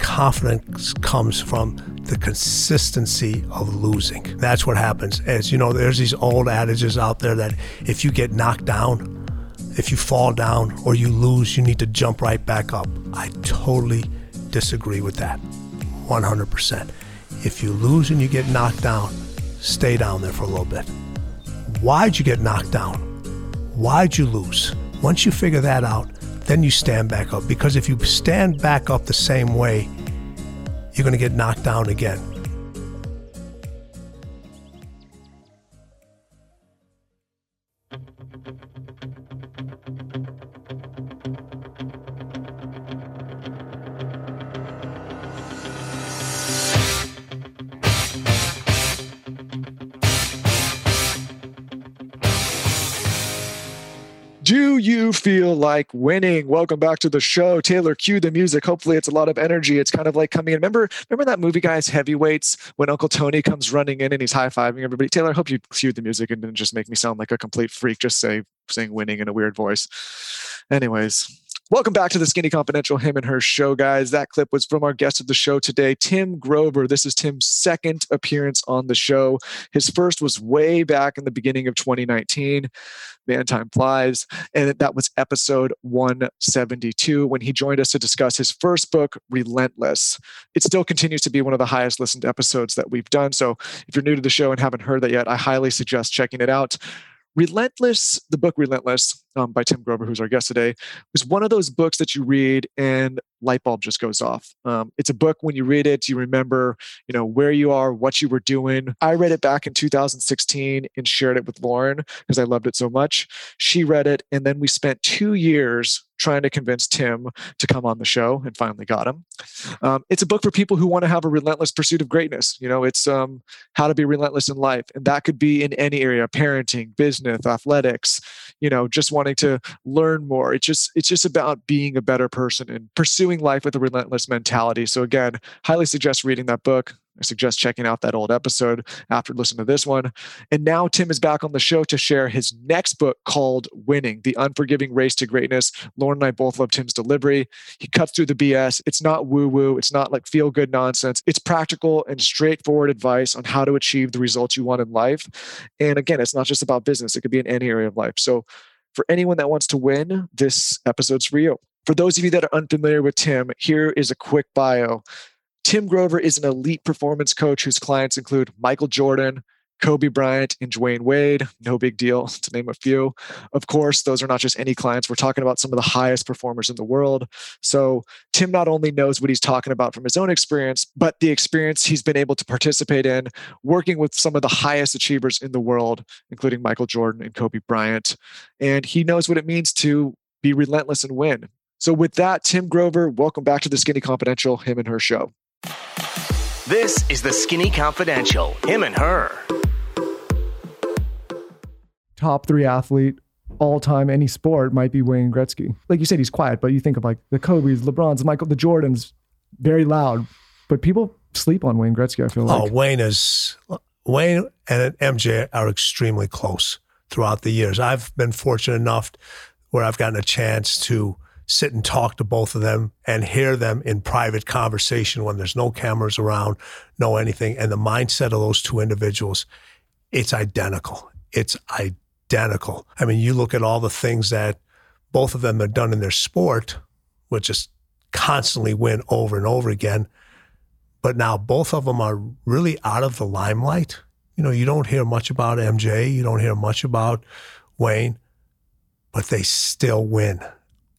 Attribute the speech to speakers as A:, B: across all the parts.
A: confidence comes from the consistency of losing. That's what happens. As you know, there's these old adages out there that if you get knocked down, if you fall down or you lose, you need to jump right back up. I totally disagree with that. 100%. If you lose and you get knocked down, stay down there for a little bit. Why'd you get knocked down? Why'd you lose? Once you figure that out, then you stand back up. Because if you stand back up the same way, you're going to get knocked down again.
B: Feel like winning? Welcome back to the show. Taylor, cue the music. Hopefully, it's a lot of energy. It's kind of like coming in. Remember, remember that movie, guys, Heavyweights, when Uncle Tony comes running in and he's high fiving everybody. Taylor, I hope you cue the music and didn't just make me sound like a complete freak. Just say saying winning in a weird voice. Anyways, Welcome back to the Skinny Confidential Him and Her show, guys. That clip was from our guest of the show today, Tim Grover. This is Tim's second appearance on the show. His first was way back in the beginning of 2019. Man, time flies. And that was episode 172 when he joined us to discuss his first book, Relentless. It still continues to be one of the highest listened episodes that we've done. So if you're new to the show and haven't heard that yet, I highly suggest checking it out. Relentless, the book Relentless um, by Tim Grover, who's our guest today, was one of those books that you read and light bulb just goes off. Um, it's a book when you read it, you remember, you know, where you are, what you were doing. I read it back in 2016 and shared it with Lauryn because I loved it so much. She read it, and then we spent two years trying to convince Tim to come on the show and finally got him. Um, it's a book for people who want to have a relentless pursuit of greatness. You know, it's um, how to be relentless in life. And that could be in any area, parenting, business, athletics, you know, just wanting to learn more. It's just, it's just about being a better person and pursuing life with a relentless mentality. So again, highly suggest reading that book. I suggest checking out that old episode after listening to this one. And now Tim is back on the show to share his next book called Winning The Unforgiving Race to Greatness. Lauryn and I both love Tim's delivery. He cuts through the BS. It's not woo woo, it's not like feel good nonsense. It's practical and straightforward advice on how to achieve the results you want in life. And again, it's not just about business, it could be in any area of life. So, for anyone that wants to win, this episode's for you. For those of you that are unfamiliar with Tim, here is a quick bio. Tim Grover is an elite performance coach whose clients include Michael Jordan, Kobe Bryant, and Dwayne Wade. No big deal, to name a few. Of course, those are not just any clients. We're talking about some of the highest performers in the world. So, Tim not only knows what he's talking about from his own experience, but the experience he's been able to participate in working with some of the highest achievers in the world, including Michael Jordan and Kobe Bryant. And he knows what it means to be relentless and win. So, with that, Tim Grover, welcome back to the Skinny Confidential, him and her show.
C: This is the Skinny Confidential. Him and her.
D: top three athlete all time any sport might be Wayne Gretzky. Like you said, he's quiet, but you think of like the Kobe's, LeBron's, Michael, the Jordans, very loud. But people sleep on Wayne Gretzky. I feel oh, like.
A: Oh, Wayne is Wayne and MJ are extremely close throughout the years. I've been fortunate enough where I've gotten a chance to sit and talk to both of them and hear them in private conversation when there's no cameras around, no anything. And the mindset of those two individuals, it's identical. It's identical. I mean, you look at all the things that both of them have done in their sport, which is constantly win over and over again. But now both of them are really out of the limelight. You know, you don't hear much about MJ, you don't hear much about Wayne, but they still win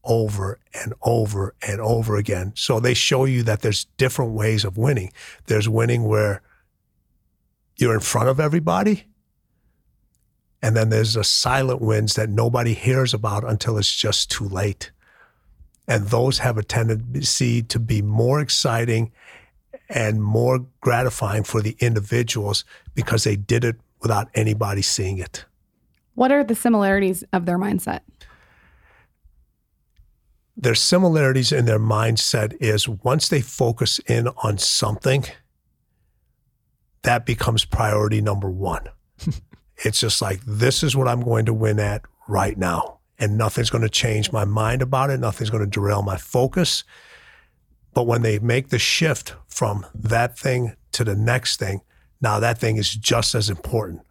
A: over and over and over again. So they show you that there's different ways of winning. There's winning where you're in front of everybody. And then there's the silent wins that nobody hears about until it's just too late. And those have a tendency to be more exciting and more gratifying for the individuals because they did it without anybody seeing it.
E: What are the similarities of their mindset?
A: Their similarities in their mindset is once they focus in on something, that becomes priority number one. it's just like, this is what I'm going to win at right now. And nothing's going to change my mind about it. Nothing's going to derail my focus. But when they make the shift from that thing to the next thing, now that thing is just as important.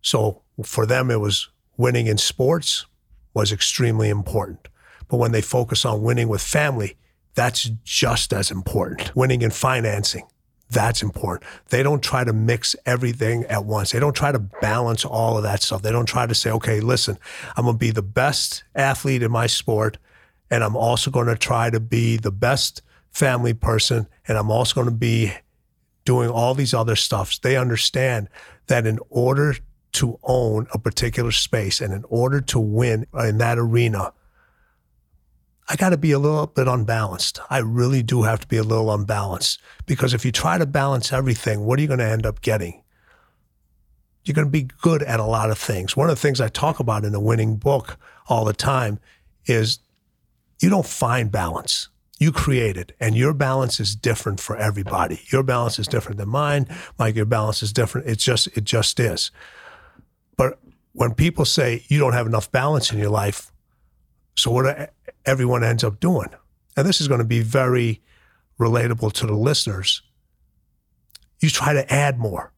A: So for them, it was winning in sports was extremely important. But when they focus on winning with family, that's just as important. Winning in financing, that's important. They don't try to mix everything at once. They don't try to balance all of that stuff. They don't try to say, okay, listen, I'm going to be the best athlete in my sport, and I'm also going to try to be the best family person, and I'm also going to be doing all these other stuffs. They understand that in order to own a particular space and in order to win in that arena, I got to be a little bit unbalanced. I really do have to be a little unbalanced because if you try to balance everything, what are you going to end up getting? You're going to be good at a lot of things. One of the things I talk about in the winning book all the time is you don't find balance. You create it, and your balance is different for everybody. Your balance is different than mine. Mike, your balance is different. It's just, it just is. But when people say you don't have enough balance in your life, so what everyone ends up doing, and this is going to be very relatable to the listeners, you try to add more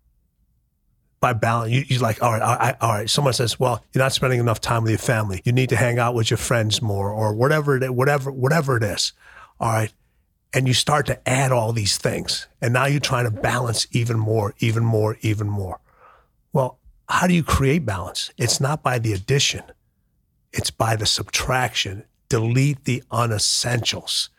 A: by balance. You, you're like, all right, all right, all right. Someone says, well, you're not spending enough time with your family. You need to hang out with your friends more, or whatever it, whatever, whatever it is. All right. And you start to add all these things. And now you're trying to balance even more, even more, even more. Well, how do you create balance? It's not by the addition, it's by the subtraction. Delete the unessentials.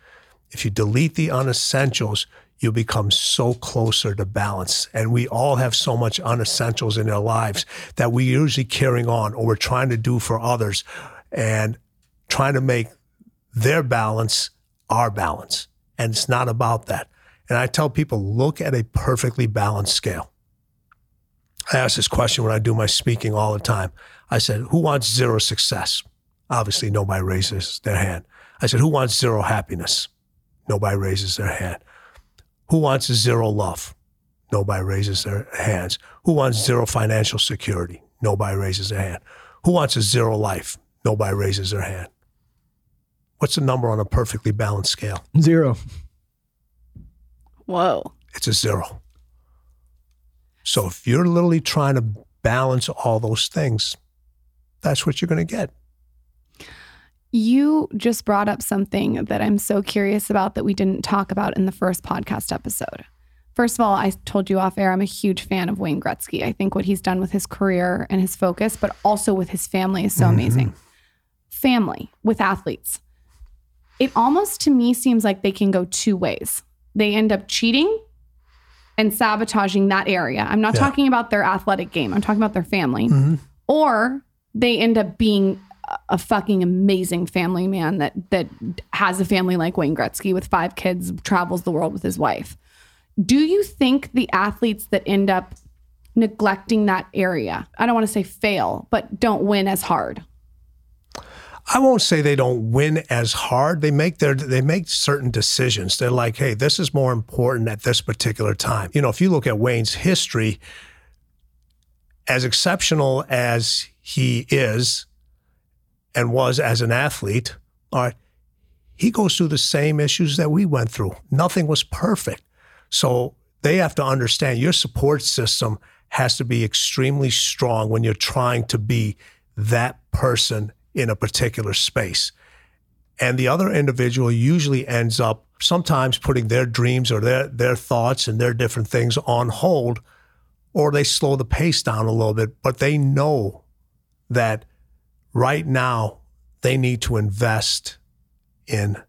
A: If you delete the unessentials, you become so closer to balance. And we all have so much unessentials in our lives that we're usually carrying on or we're trying to do for others and trying to make their balance our balance. And it's not about that. And I tell people look at a perfectly balanced scale. I ask this question when I do my speaking all the time. I said, Who wants zero success? Obviously, nobody raises their hand. I said, Who wants zero happiness? Nobody raises their hand. Who wants zero love? Nobody raises their hands. Who wants zero financial security? Nobody raises their hand. Who wants a zero life? Nobody raises their hand. What's the number on a perfectly balanced scale?
B: Zero.
E: Whoa.
A: It's a zero. So if you're literally trying to balance all those things, that's what you're going to get.
E: You just brought up something that I'm so curious about that we didn't talk about in the first podcast episode. First of all, I told you off air, I'm a huge fan of Wayne Gretzky. I think what he's done with his career and his focus, but also with his family is so
A: Mm-hmm.
E: amazing. Family with athletes. It almost to me seems like they can go two ways. They end up cheating and sabotaging that area. I'm not
A: Yeah. Mm-hmm.
E: talking about their athletic game, I'm talking about their family. Or they end up being a- fucking amazing family man that that has a family like Wayne Gretzky with five kids, travels the world with his wife. Do you think the athletes that end up neglecting that area, I don't want to say fail, but don't win as hard?
A: I won't say they don't win as hard. They make their they make certain decisions. They're like, hey, this is more important at this particular time. You know, if you look at Wayne's history, as exceptional as he is and was as an athlete, all right, he goes through the same issues that we went through. Nothing was perfect. So they have to understand your support system has to be extremely strong when you're trying to be that person in a particular space. And the other individual usually ends up sometimes putting their dreams or their, their thoughts and their different things on hold, or they slow the pace down a little bit, but they know that right now they need to invest in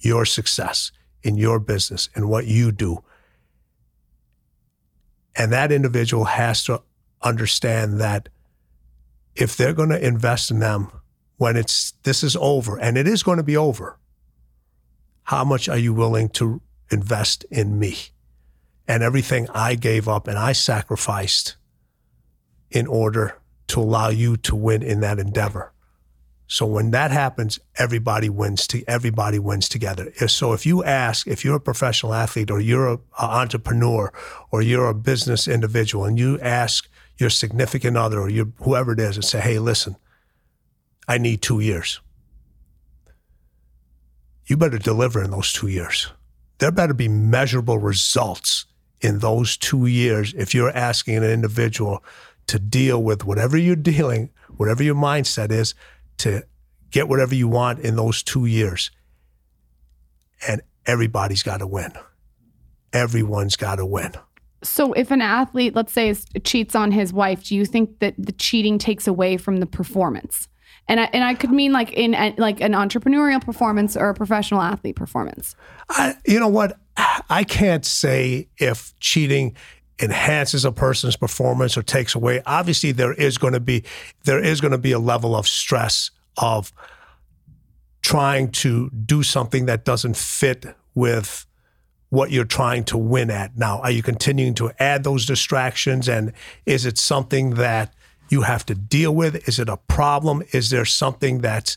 A: your success, in your business, in what you do. And that individual has to understand that if they're going to invest in them when it's this is over and it is going to be over, how much are you willing to invest in me? And everything I gave up and I sacrificed in order to allow you to win in that endeavor. So when that happens, everybody wins. To everybody wins together. So if you ask, if you're a professional athlete or you're an entrepreneur or you're a business individual, and you ask your significant other or your whoever it is, and say, "Hey, listen, I need two years." You better deliver in those two years. There better be measurable results in those two years if you're asking an individual to deal with whatever you're dealing, whatever your mindset is, to get whatever you want in those two years. And everybody's got to win. Everyone's got to win.
E: So if an athlete, let's say, is, cheats on his wife, do you think that the cheating takes away from the performance? And I, and I could mean like in like an entrepreneurial performance or a professional athlete performance.
A: I, you know what? I can't say if cheating enhances a person's performance or takes away. Obviously, there is going to be there is going to be a level of stress of trying to do something that doesn't fit with what you're trying to win at. Now, are you continuing to add those distractions and is it something that you have to deal with? Is it a problem? Is there something that's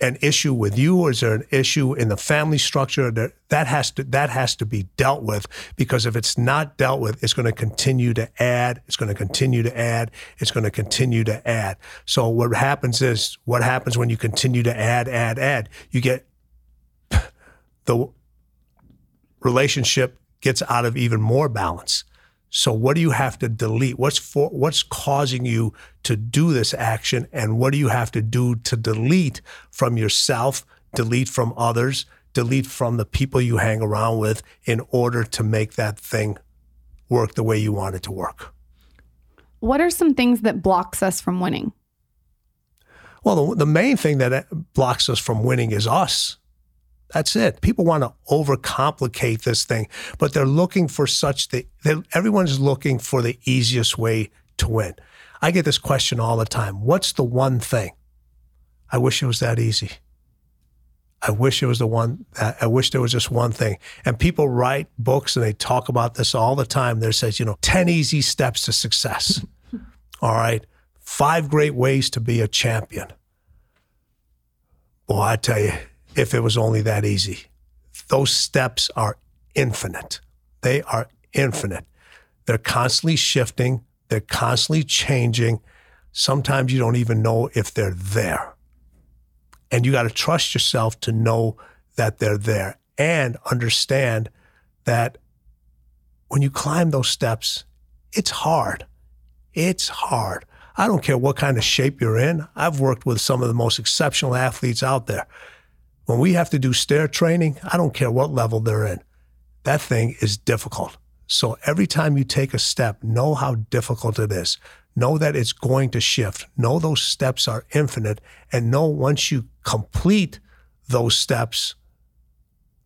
A: an issue with you? Or is there an issue in the family structure that that has to that has to be dealt with? Because if it's not dealt with it's going to continue to add it's going to continue to add it's going to continue to add. So what happens is what happens when you continue to add add add? You get the relationship gets out of even more balance so what do you have to delete? What's for what's causing you to do this action and what do you have to do to delete from yourself, delete from others, delete from the people you hang around with in order to make that thing work the way you want it to work?
E: What are some things that blocks us from winning?
A: Well, the, the main thing that eh, blocks us from winning is us. That's it. People want to overcomplicate this thing, but they're looking for such the everyone's looking for the easiest way to win. I get this question all the time. What's the one thing? I wish it was that easy. I wish it was the one I wish there was just one thing. And people write books and they talk about this all the time. There says, you know, 10 easy steps to success. all right. Five great ways to be a champion. Well, I tell you, if it was only that easy. Those steps are infinite. They are infinite. They're constantly shifting, they're constantly changing. Sometimes you don't even know if they're there. And you got to trust yourself to know that they're there and understand that when you climb those steps, it's hard. It's hard. I don't care what kind of shape you're in. I've worked with some of the most exceptional athletes out there. When we have to do stair training, I don't care what level they're in. That thing is difficult. So every time you take a step, know how difficult it is. Know that it's going to shift. Know those steps are infinite. And know once you complete those steps,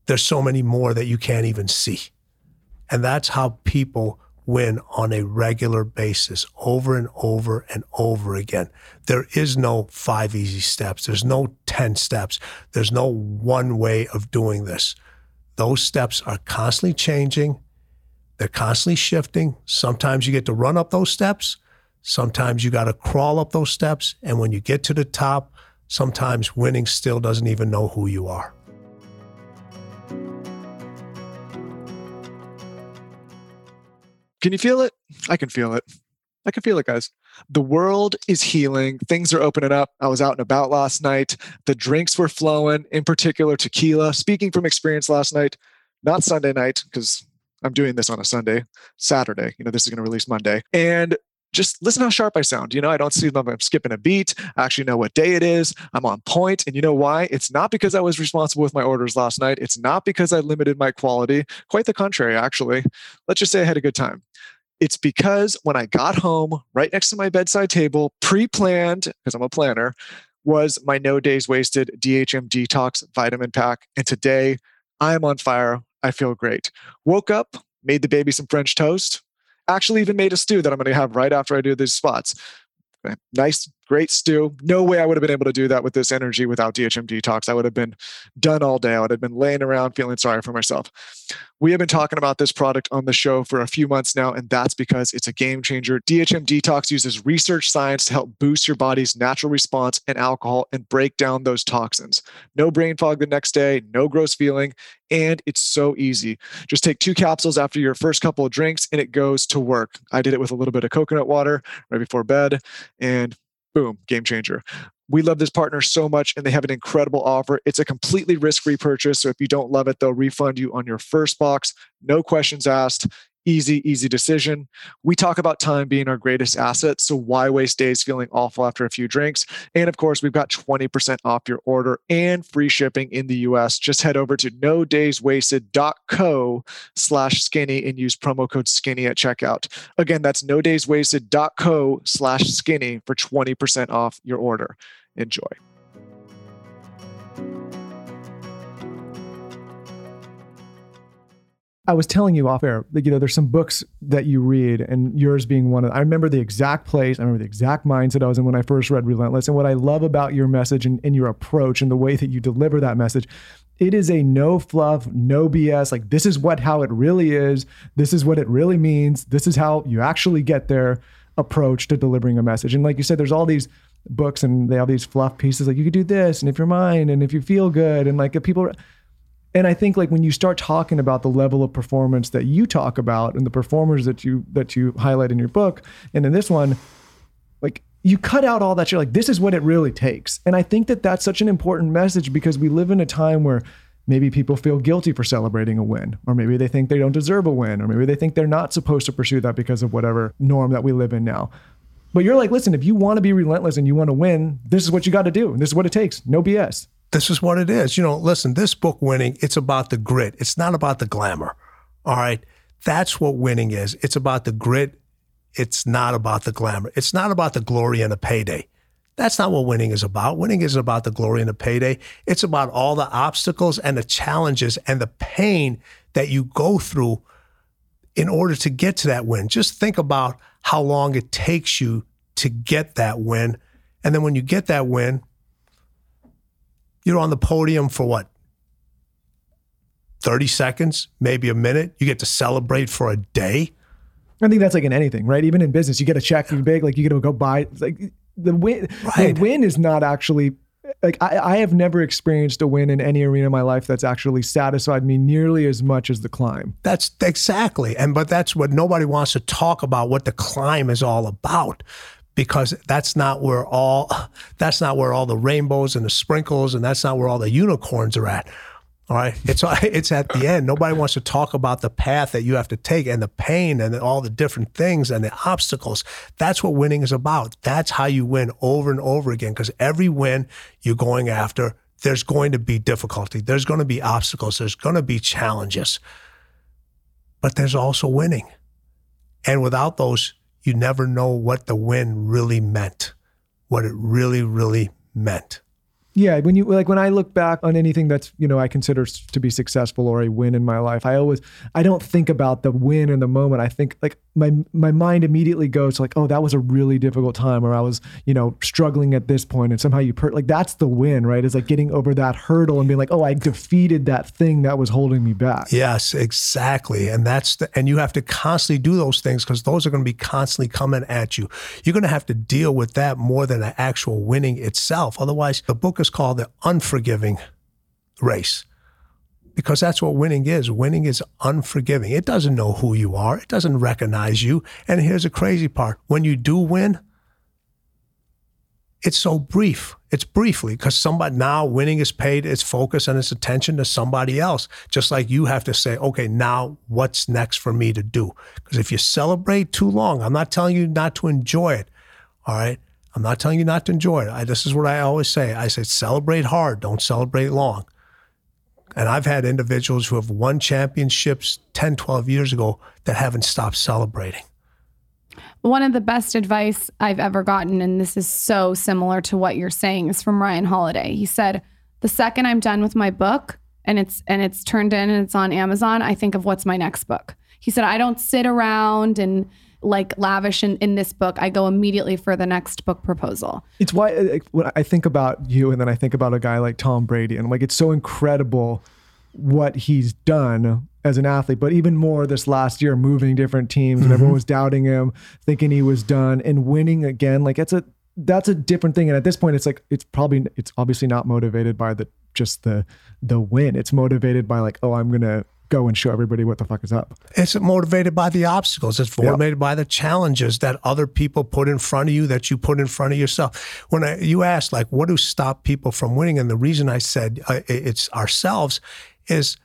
A: there's so many more that you can't even see. And that's how people win on a regular basis over and over and over again. There is no five easy steps. There's no 10 steps. There's no one way of doing this. Those steps are constantly changing. They're constantly shifting. Sometimes you get to run up those steps. Sometimes you got to crawl up those steps. And when you get to the top, sometimes winning still doesn't even know who you are.
B: Can you feel it? I can feel it. I can feel it, guys. The world is healing. Things are opening up. I was out and about last night. The drinks were flowing, in particular tequila. Speaking from experience last night, not Sunday night, because I'm doing this on a Sunday, Saturday. You know, this is going to release Monday. And just listen how sharp I sound. You know, I don't see them. I'm skipping a beat. I actually know what day it is. I'm on point. And you know why? It's not because I was responsible with my orders last night. It's not because I limited my quality. Quite the contrary, actually. Let's just say I had a good time. It's because when I got home, right next to my bedside table, pre planned, because I'm a planner, was my no days wasted DHM detox vitamin pack. And today I'm on fire. I feel great. Woke up, made the baby some French toast, actually even made a stew that I'm going to have right after I do these spots. Okay. Nice
F: Great stew. No way I would have been able to do that with this energy without DHM Detox. I would have been done all day. I would have been laying around feeling sorry for myself. We have been talking about this product on the show for a few months now, and that's because it's a game changer. DHM Detox uses research science to help boost your body's natural response and alcohol and break down those toxins. No brain fog the next day, no gross feeling, and it's so easy. Just take two capsules after your first couple of drinks and it goes to work. I did it with a little bit of coconut water right before bed, and boom, game changer. We love this partner so much and they have an incredible offer. It's a completely risk free purchase. So if you don't love it, they'll refund you on your first box. No questions asked. Easy, easy decision. We talk about time being our greatest asset. So why waste days feeling awful after a few drinks? And of course, we've got 20% off your order and free shipping in the US. Just head over to no days wasted.co slash skinny and use promo code skinny at checkout. Again, that's no days wasted.co slash skinny for 20% off your order. Enjoy.
B: I was telling you off air, you know, there's some books that you read, and yours being one of. I remember the exact place, I remember the exact mindset I was in when I first read Relentless, and what I love about your message and, and your approach and the way that you deliver that message, it is a no fluff, no BS. Like this is what how it really is. This is what it really means. This is how you actually get there. Approach to delivering a message, and like you said, there's all these books and they have these fluff pieces like you could do this, and if you're mine, and if you feel good, and like if people and I think like when you start talking about the level of performance that you talk about and the performers that you that you highlight in your book and in this one, like you cut out all that shit. Like this is what it really takes. And I think that that's such an important message because we live in a time where maybe people feel guilty for celebrating a win, or maybe they think they don't deserve a win, or maybe they think they're not supposed to pursue that because of whatever norm that we live in now. But you're like, listen, if you want to be relentless and you want to win, this is what you got to do. And this is what it takes. No BS
A: this is what it is. You know, listen, this book winning, it's about the grit. It's not about the glamour. All right. That's what winning is. It's about the grit. It's not about the glamour. It's not about the glory and the payday. That's not what winning is about. Winning isn't about the glory and the payday. It's about all the obstacles and the challenges and the pain that you go through in order to get to that win. Just think about how long it takes you to get that win. And then when you get that win, you're on the podium for what? 30 seconds, maybe a minute. You get to celebrate for a day.
B: I think that's like in anything, right? Even in business, you get a check, you big, like you get to go buy. like the win. Right. The win is not actually like I, I have never experienced a win in any arena of my life that's actually satisfied me nearly as much as the climb.
A: That's exactly, and but that's what nobody wants to talk about. What the climb is all about, because that's not where all that's not where all the rainbows and the sprinkles and that's not where all the unicorns are at. All right, it's it's at the end. Nobody wants to talk about the path that you have to take and the pain and all the different things and the obstacles. That's what winning is about. That's how you win over and over again. Because every win you're going after, there's going to be difficulty. There's going to be obstacles. There's going to be challenges. But there's also winning, and without those you never know what the win really meant, what it really, really meant.
B: Yeah, when you like when I look back on anything that's you know I consider to be successful or a win in my life, I always I don't think about the win in the moment. I think like my my mind immediately goes like, oh, that was a really difficult time, or I was you know struggling at this point, and somehow you per- like that's the win, right? Is like getting over that hurdle and being like, oh, I defeated that thing that was holding me back.
A: Yes, exactly, and that's the and you have to constantly do those things because those are going to be constantly coming at you. You're going to have to deal with that more than the actual winning itself. Otherwise, the book called the unforgiving race because that's what winning is. Winning is unforgiving. It doesn't know who you are, it doesn't recognize you. And here's the crazy part when you do win, it's so brief. It's briefly because somebody now winning is paid its focus and its attention to somebody else. Just like you have to say, okay, now what's next for me to do? Because if you celebrate too long, I'm not telling you not to enjoy it. All right. I'm not telling you not to enjoy it. I, this is what I always say. I say celebrate hard, don't celebrate long. And I've had individuals who have won championships 10, 12 years ago that haven't stopped celebrating.
E: One of the best advice I've ever gotten, and this is so similar to what you're saying, is from Ryan Holiday. He said, The second I'm done with my book and it's and it's turned in and it's on Amazon, I think of what's my next book. He said, I don't sit around and like lavish in, in this book, I go immediately for the next book proposal.
B: It's why uh, like, when I think about you and then I think about a guy like Tom Brady and like it's so incredible what he's done as an athlete, but even more this last year, moving different teams and everyone was doubting him, thinking he was done and winning again. Like it's a that's a different thing. And at this point, it's like it's probably it's obviously not motivated by the just the the win. It's motivated by like, oh, I'm gonna go and show everybody what the fuck is up.
A: It's motivated by the obstacles. It's motivated by the challenges that other people put in front of you that you put in front of yourself. When I, you asked, like, what do stop people from winning? And the reason I said uh, it's ourselves is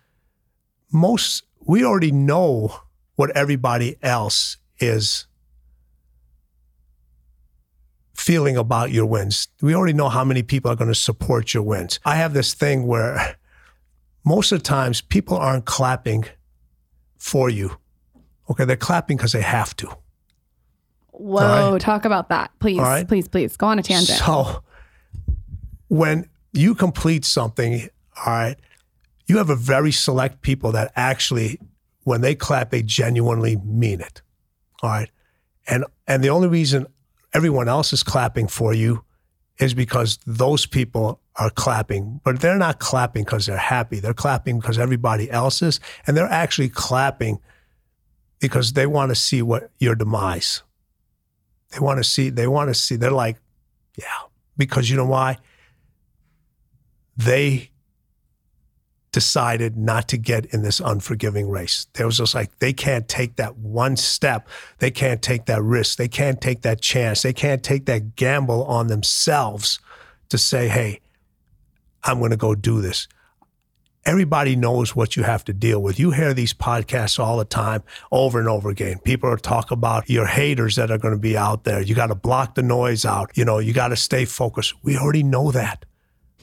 A: most, we already know what everybody else is feeling about your wins. We already know how many people are going to support your wins. I have this thing where most of the times people aren't clapping for you. Okay, they're clapping because they have to.
E: Whoa,
A: right.
E: talk about that, please,
A: right.
E: please, please. Go on a tangent.
A: So when you complete something, all right, you have a very select people that actually, when they clap, they genuinely mean it. All right. And and the only reason everyone else is clapping for you is because those people are clapping, but they're not clapping because they're happy. They're clapping because everybody else is, and they're actually clapping because they want to see what your demise. They want to see. They want to see. They're like, yeah, because you know why? They decided not to get in this unforgiving race. They was just like they can't take that one step. They can't take that risk. They can't take that chance. They can't take that gamble on themselves to say, "Hey, I'm going to go do this." Everybody knows what you have to deal with. You hear these podcasts all the time, over and over again. People are talking about your haters that are going to be out there. You got to block the noise out. You know, you got to stay focused. We already know that.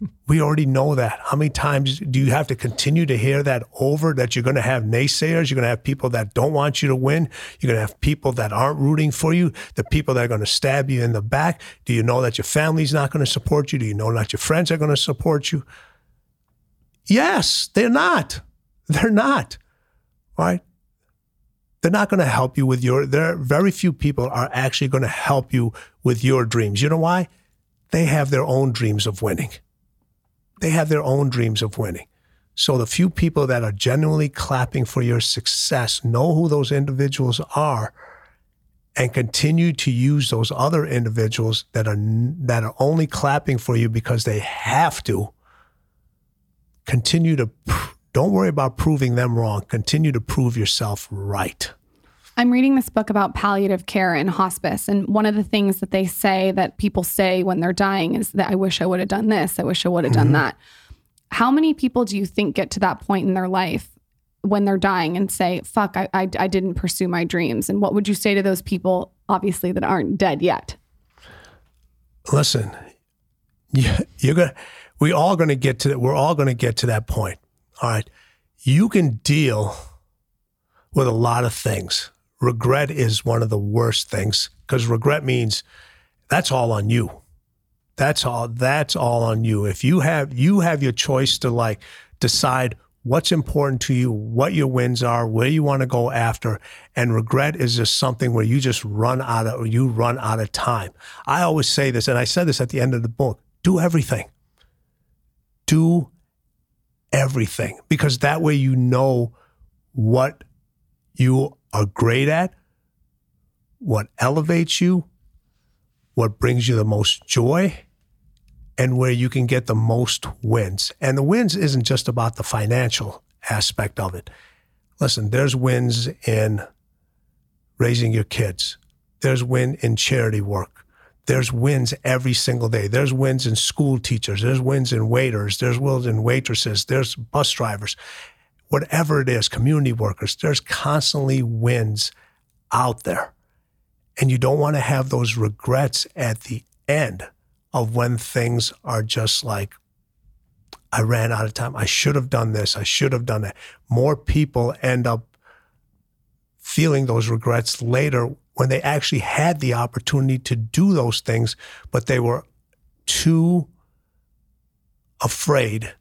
A: We already know that. How many times do you have to continue to hear that over that you're going to have naysayers? You're going to have people that don't want you to win. You're going to have people that aren't rooting for you, the people that are going to stab you in the back. Do you know that your family's not going to support you? Do you know that your friends are going to support you? Yes, they're not. They're not. Right? They're not going to help you with your there very few people are actually going to help you with your dreams. You know why? They have their own dreams of winning. They have their own dreams of winning. So the few people that are genuinely clapping for your success know who those individuals are and continue to use those other individuals that are that are only clapping for you because they have to. Continue to don't worry about proving them wrong. Continue to prove yourself right
E: I'm reading this book about palliative care and hospice. And one of the things that they say that people say when they're dying is that I wish I would have done this. I wish I would have done mm-hmm. that. How many people do you think get to that point in their life when they're dying and say, fuck, I, I, I didn't pursue my dreams? And what would you say to those people, obviously, that aren't dead yet?
A: listen you, you're gonna we all gonna get to we're all gonna get to that point all right you can deal with a lot of things regret is one of the worst things because regret means that's all on you. That's all that's all on you. If you have you have your choice to like decide what's important to you what your wins are where you want to go after and regret is just something where you just run out of you run out of time. I always say this and i said this at the end of the book do everything. Do everything because that way you know what you are great at what elevates you what brings you the most joy and where you can get the most wins. And the wins isn't just about the financial aspect of it. Listen, there's wins in raising your kids. There's win in charity work. There's wins every single day. There's wins in school teachers. There's wins in waiters. There's wins in waitresses. There's bus drivers. Whatever it is, community workers, there's constantly wins out there. And you don't want to have those regrets at the end of when things are just like, I ran out of time. I should have done this. I should have done that. More people end up feeling those regrets later when they actually had the opportunity to do those things, but they were too afraid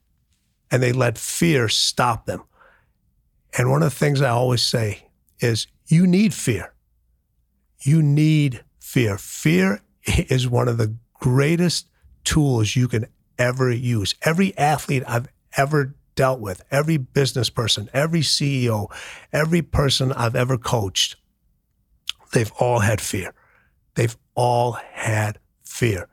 A: and they let fear stop them. And one of the things I always say is you need fear. you need fear. Fear is one of the greatest tools you can ever use. Every athlete I've ever dealt with, every business person, every CEO, every person I've ever coached, they've all had fear. They've all had fear.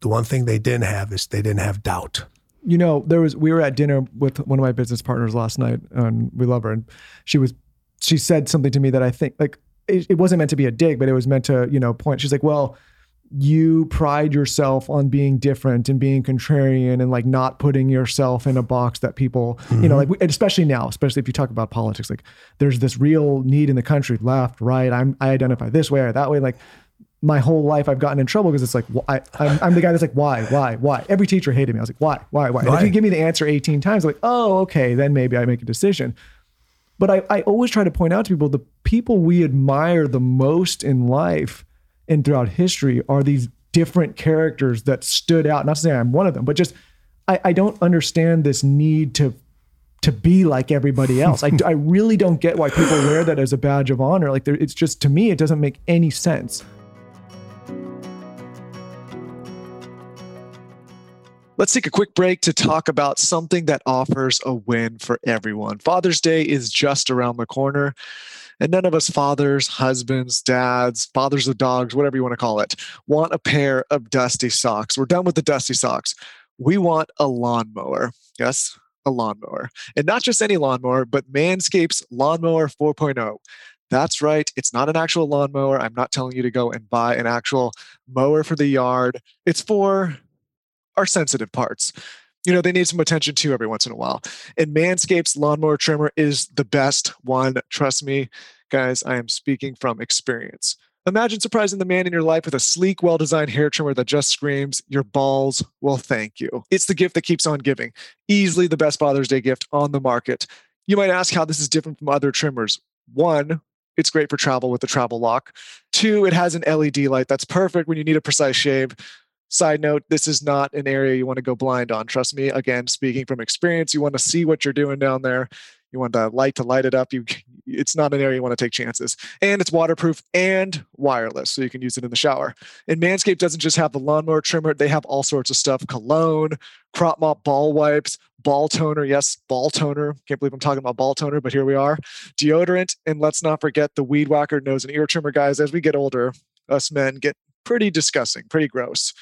A: The one thing they didn't have is they didn't have doubt.
G: You know, there was we were at dinner with one of my business partners last night, and we love her, and she was she said something to me that I think like it, it wasn't meant to be a dig, but it was meant to you know point. She's like, well. You pride yourself on being different and being contrarian and like not putting yourself in a box that people, you know, mm-hmm. like, we- especially now, especially if you talk about politics, like there's this real need in the country, left, right. I'm, I identify this way or that way. Like my whole life I've gotten in trouble because it's like I, I'm, I'm the guy that's like why why why every teacher hated me I was like why why why and if you give me the answer 18 times I'm like oh okay then maybe I make a decision but I, I always try to point out to people the people we admire the most in life and throughout history are these different characters that stood out not to say I'm one of them but just I, I don't understand this need to to be like everybody else. I, I really don't get why people wear that as a badge of honor. Like, there, it's just to me, it doesn't make any sense.
B: Let's take a quick break to talk about something that offers a win for everyone. Father's Day is just around the corner, and none of us fathers, husbands, dads, fathers of dogs, whatever you want to call it, want a pair of dusty socks. We're done with the dusty socks. We want a lawnmower. Yes, a lawnmower. And not just any lawnmower, but Manscaped's Lawnmower 4.0. That's right. It's not an actual lawnmower. I'm not telling you to go and buy an actual mower for the yard. It's for our sensitive parts. You know, they need some attention too every once in a while. And Manscaped's lawnmower trimmer is the best one. Trust me, guys, I am speaking from experience. Imagine surprising the man in your life with a sleek, well designed hair trimmer that just screams, Your balls will thank you. It's the gift that keeps on giving. Easily the best Father's Day gift on the market. You might ask how this is different from other trimmers. One, it's great for travel with the travel lock. Two, it has an LED light that's perfect when you need a precise shave. Side note, this is not an area you want to go blind on. Trust me, again, speaking from experience, you want to see what you're doing down there. You want the light to light it up. You it's not an area you want to take chances. And it's waterproof and wireless, so you can use it in the shower. And Manscaped doesn't just have the lawnmower trimmer, they have all sorts of stuff cologne, crop mop ball wipes, ball toner. Yes, ball toner. Can't believe I'm talking about ball toner, but here we are. Deodorant. And let's not forget the weed whacker nose and ear trimmer, guys. As we get older, us men get pretty disgusting, pretty gross.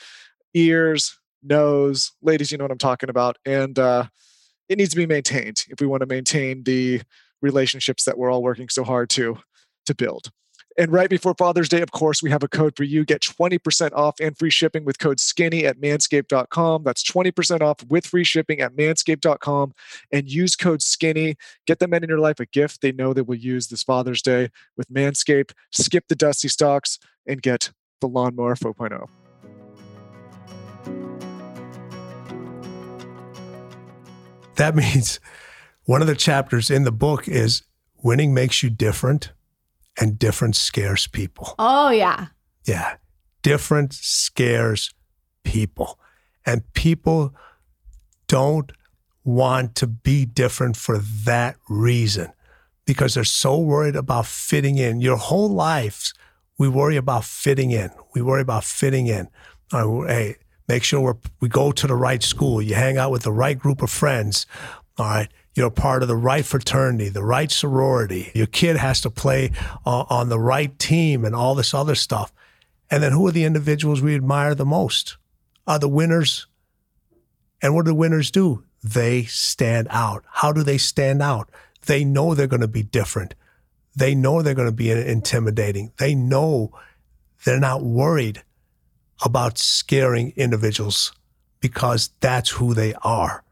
B: Ears, nose, ladies, you know what I'm talking about. And uh, it needs to be maintained if we want to maintain the relationships that we're all working so hard to to build. And right before Father's Day, of course, we have a code for you. Get 20% off and free shipping with code skinny at manscaped.com. That's 20% off with free shipping at manscaped.com and use code skinny. Get the men in your life a gift they know they will use this Father's Day with Manscaped. Skip the dusty stocks and get the lawnmower 4.0.
A: That means one of the chapters in the book is winning makes you different and different scares people.
E: Oh yeah.
A: Yeah. Different scares people. And people don't want to be different for that reason because they're so worried about fitting in. Your whole lives, we worry about fitting in. We worry about fitting in. Right, hey, make sure we're, we go to the right school. You hang out with the right group of friends. All right. You're a part of the right fraternity, the right sorority. Your kid has to play uh, on the right team and all this other stuff. And then who are the individuals we admire the most? Are the winners. And what do winners do? They stand out. How do they stand out? They know they're going to be different. They know they're going to be intimidating. They know they're not worried about scaring individuals because that's who they are.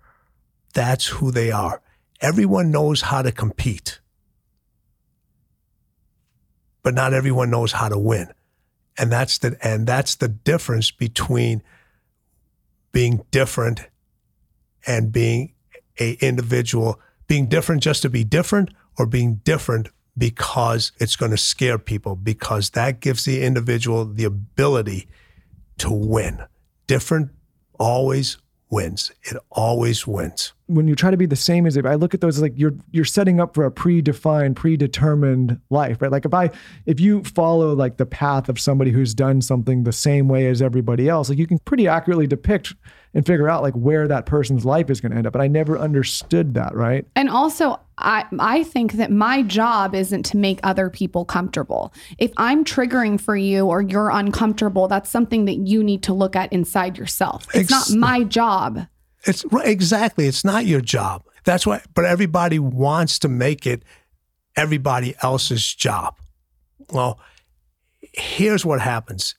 A: That's who they are. Everyone knows how to compete, but not everyone knows how to win. And that's the and that's the difference between being different and being a individual, being different just to be different or being different because it's going to scare people because that gives the individual the ability to win. Different always wins. It always wins.
B: When you try to be the same as it, I look at those like you're you're setting up for a predefined, predetermined life, right? Like if I if you follow like the path of somebody who's done something the same way as everybody else, like you can pretty accurately depict and figure out like where that person's life is going to end up. But I never understood that, right?
E: And also, I I think that my job isn't to make other people comfortable. If I'm triggering for you or you're uncomfortable, that's something that you need to look at inside yourself. It's
A: Ex-
E: not my job.
A: It's exactly. It's not your job. That's why. But everybody wants to make it everybody else's job. Well, here's what happens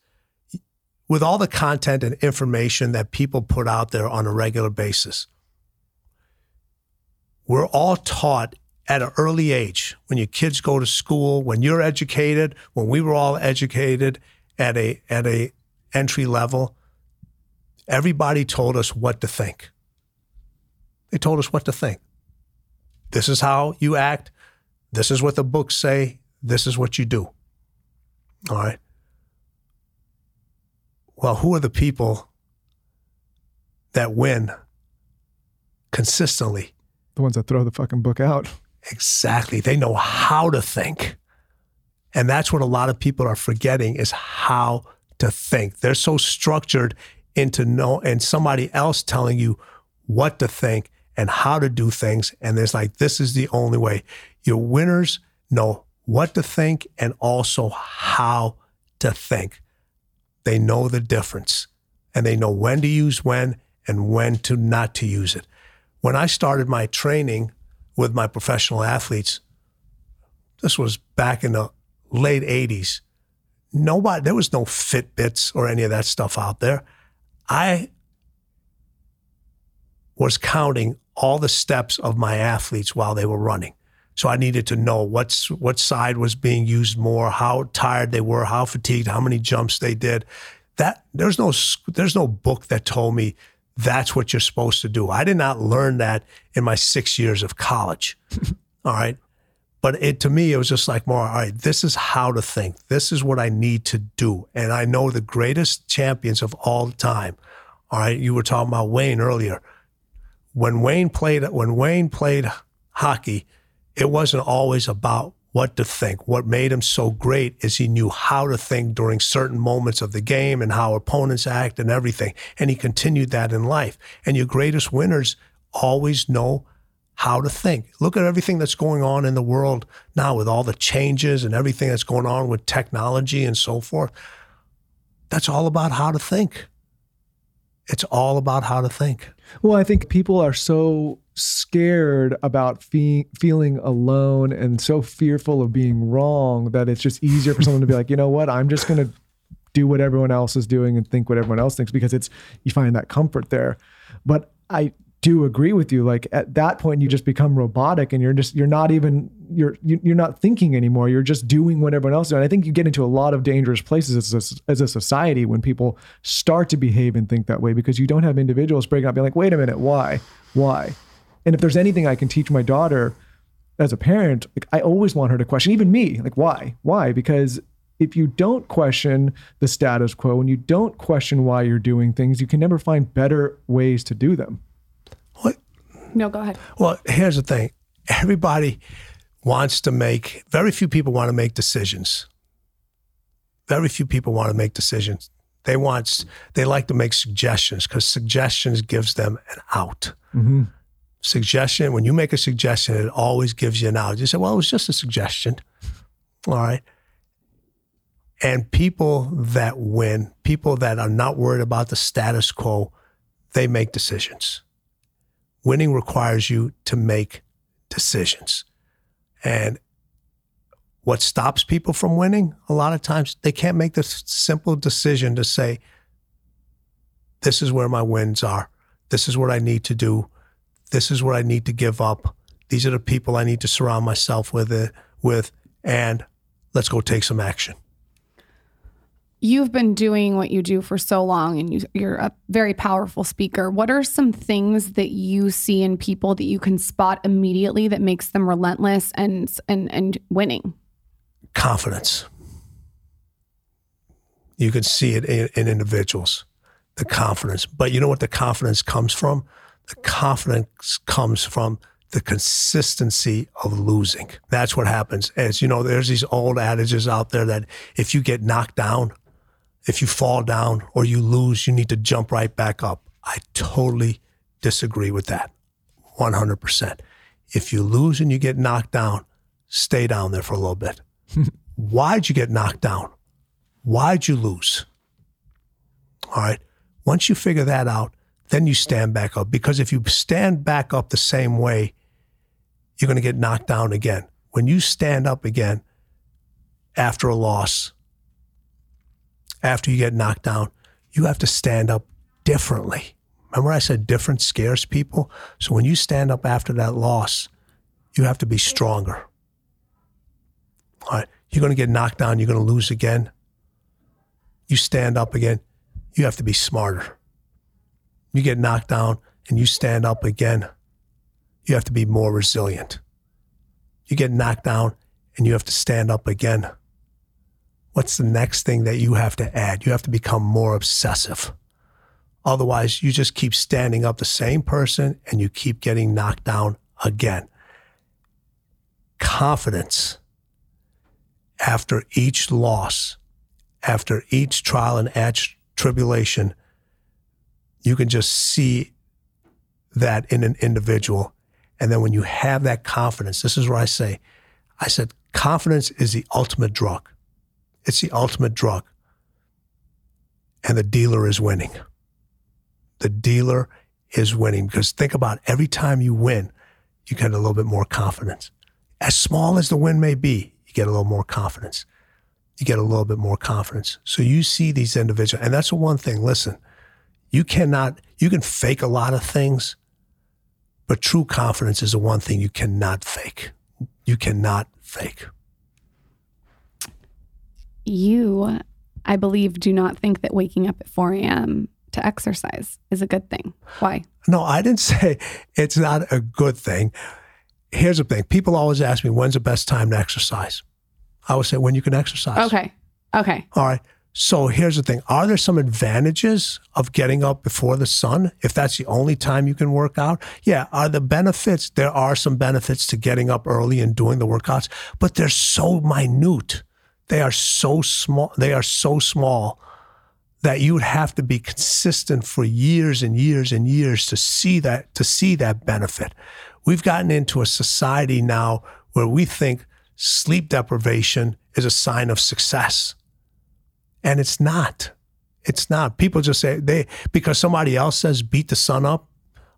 A: with all the content and information that people put out there on a regular basis. We're all taught at an early age when your kids go to school, when you're educated, when we were all educated at a at a entry level, everybody told us what to think. They told us what to think. This is how you act. This is what the books say. This is what you do. All right. Well, who are the people that win consistently?
B: The ones that throw the fucking book out.
A: Exactly. They know how to think. And that's what a lot of people are forgetting is how to think. They're so structured into know and somebody else telling you what to think and how to do things. And it's like, this is the only way. Your winners know what to think and also how to think. They know the difference and they know when to use when and when to not to use it. When I started my training with my professional athletes, this was back in the late 80s. Nobody, there was no Fitbits or any of that stuff out there. I was counting all the steps of my athletes while they were running. So I needed to know what's what side was being used more, how tired they were, how fatigued, how many jumps they did. That there's no there's no book that told me that's what you're supposed to do. I did not learn that in my 6 years of college. all right? But it to me it was just like more all right, this is how to think. This is what I need to do. And I know the greatest champions of all time. All right, you were talking about Wayne earlier when Wayne played when Wayne played hockey, it wasn't always about what to think. What made him so great is he knew how to think during certain moments of the game and how opponents act and everything. And he continued that in life. And your greatest winners always know how to think. Look at everything that's going on in the world now with all the changes and everything that's going on with technology and so forth. That's all about how to think. It's all about how to think.
B: Well, I think people are so scared about fe- feeling alone and so fearful of being wrong that it's just easier for someone to be like, you know what, I'm just going to do what everyone else is doing and think what everyone else thinks because it's you find that comfort there. But I do agree with you. Like at that point, you just become robotic, and you're just you're not even you're you're not thinking anymore. You're just doing what everyone else does. And I think you get into a lot of dangerous places as a, as a society when people start to behave and think that way because you don't have individuals breaking up, being like, wait a minute, why, why? And if there's anything I can teach my daughter as a parent, like I always want her to question, even me, like why, why? Because if you don't question the status quo and you don't question why you're doing things, you can never find better ways to do them.
E: No, go ahead.
A: Well, here's the thing everybody wants to make, very few people want to make decisions. Very few people want to make decisions. They want, they like to make suggestions because suggestions gives them an out.
B: Mm-hmm.
A: Suggestion, when you make a suggestion, it always gives you an out. You say, well, it was just a suggestion. All right. And people that win, people that are not worried about the status quo, they make decisions. Winning requires you to make decisions. And what stops people from winning, a lot of times, they can't make the simple decision to say, this is where my wins are. This is what I need to do. This is what I need to give up. These are the people I need to surround myself with, it, with and let's go take some action
E: you've been doing what you do for so long and you, you're a very powerful speaker what are some things that you see in people that you can spot immediately that makes them relentless and and and winning
A: confidence you can see it in, in individuals the confidence but you know what the confidence comes from The confidence comes from the consistency of losing. That's what happens. As you know, there's these old adages out there that if you get knocked down, if you fall down or you lose, you need to jump right back up. I totally disagree with that. 100%. If you lose and you get knocked down, stay down there for a little bit. Why'd you get knocked down? Why'd you lose? All right. Once you figure that out, then you stand back up. Because if you stand back up the same way, you're going to get knocked down again. When you stand up again after a loss, after you get knocked down, you have to stand up differently. Remember, I said different scares people? So when you stand up after that loss, you have to be stronger. All right. You're going to get knocked down. You're going to lose again. You stand up again. You have to be smarter. You get knocked down and you stand up again. You have to be more resilient. You get knocked down and you have to stand up again. What's the next thing that you have to add? You have to become more obsessive. Otherwise, you just keep standing up the same person and you keep getting knocked down again. Confidence after each loss, after each trial and tribulation, you can just see that in an individual. And then when you have that confidence, this is where I say, I said, confidence is the ultimate drug. It's the ultimate drug. And the dealer is winning. The dealer is winning because think about it, every time you win, you get a little bit more confidence. As small as the win may be, you get a little more confidence. You get a little bit more confidence. So you see these individuals, and that's the one thing. Listen, you cannot, you can fake a lot of things, but true confidence is the one thing you cannot fake. You cannot fake.
E: You, I believe, do not think that waking up at 4 a.m. to exercise is a good thing. Why?
A: No, I didn't say it's not a good thing. Here's the thing people always ask me, when's the best time to exercise? I would say when you can exercise.
E: Okay. Okay.
A: All right. So here's the thing Are there some advantages of getting up before the sun if that's the only time you can work out? Yeah. Are the benefits? There are some benefits to getting up early and doing the workouts, but they're so minute. They are so small. They are so small that you would have to be consistent for years and years and years to see that to see that benefit. We've gotten into a society now where we think sleep deprivation is a sign of success. And it's not. It's not. People just say they because somebody else says beat the sun up.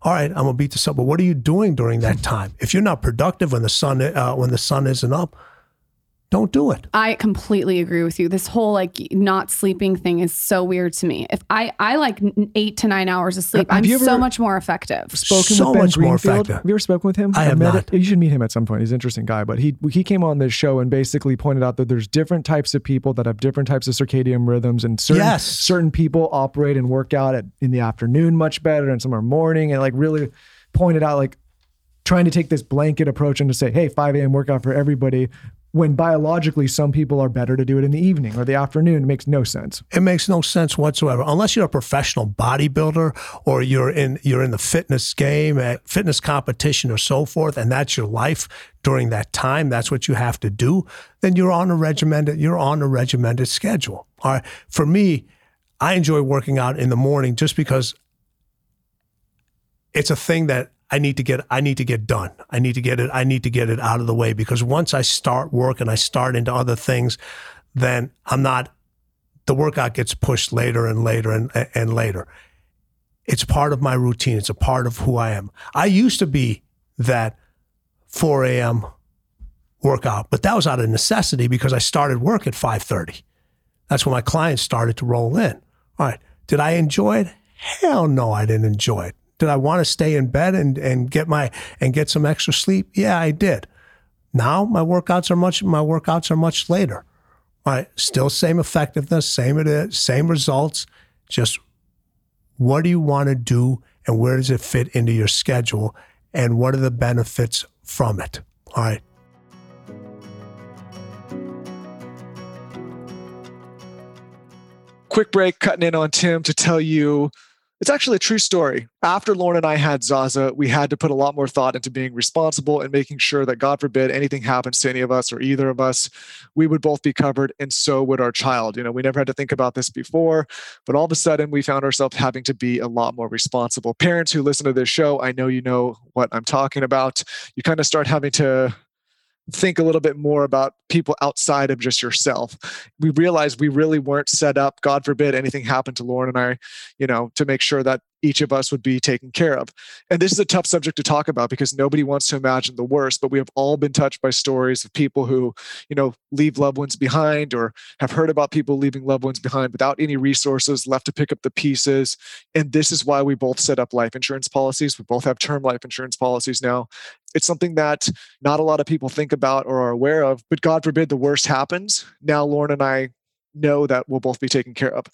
A: All right, I'm gonna beat the sun. But what are you doing during that time? If you're not productive when the sun uh, when the sun isn't up, don't do it.
E: I completely agree with you. This whole like not sleeping thing is so weird to me. If I I like eight to nine hours of sleep,
B: Have
E: I'm
B: you ever
E: so much more effective.
B: spoken
A: So
B: with Ben
A: much more
B: Greenfield.
A: effective.
B: Have you ever spoken with him?
A: I have
B: met
A: not.
B: You should meet him at some point. He's an interesting guy. But he he came on this show and basically pointed out that there's different types of people that have different types of circadian rhythms, and certain
A: Yes.
B: certain people operate and work out at, in the afternoon much better, and some are morning, and like really pointed out like trying to take this blanket approach and to say, hey, 5 a.m. workout for everybody. When biologically, some people are better to do it in the evening or the afternoon. It makes no sense.
A: It makes no sense whatsoever unless you're a professional bodybuilder or you're in you're in the fitness game at fitness competition or so forth and that's your life during that time that's what you have to do then you're on a regimented you're on a regimented schedule all right for me I enjoy working out in the morning just because it's a thing that I need to get I need to get done. I need to get it I need to get it out of the way because once I start work and I start into other things, then I'm not the workout gets pushed later and later and and later. It's part of my routine. It's a part of who I am. I used to be that 4 a.m. workout, but that was out of necessity because I started work at 5:30. That's when my clients started to roll in. All right. Did I enjoy it? Hell no, I didn't enjoy it. Did I want to stay in bed and, and get my and get some extra sleep? Yeah, I did. Now my workouts are much my workouts are much later. All right, still same effectiveness, same same results. Just what do you want to do and where does it fit into your schedule and what are the benefits from it? All right.
F: quick break cutting in on Tim to tell you
B: It's actually a true story. After Lauryn and I had Zaza, we had to put a lot more thought into being responsible and making sure that, God forbid, anything happens to any of us or either of us, we would both be covered, and so would our child. You know, we never had to think about this before, but all of a sudden we found ourselves having to be a lot more responsible. Parents who listen to this show, I know you know what I'm talking about. You kind of start having to think a little bit more about people outside of just yourself. We realized we really weren't set up, God forbid anything happened to Lauryn and I, you know, to make sure that each of us would be taken care of. And this is a tough subject to talk about because nobody wants to imagine the worst, but we have all been touched by stories of people who, you know, leave loved ones behind or have heard about people leaving loved ones behind without any resources left to pick up the pieces. And this is why we both set up life insurance policies. We both have term life insurance policies now. It's something that not a lot of people think about or are aware of, but God forbid the worst happens. Now, Lauryn and I know that we'll both be taken care of,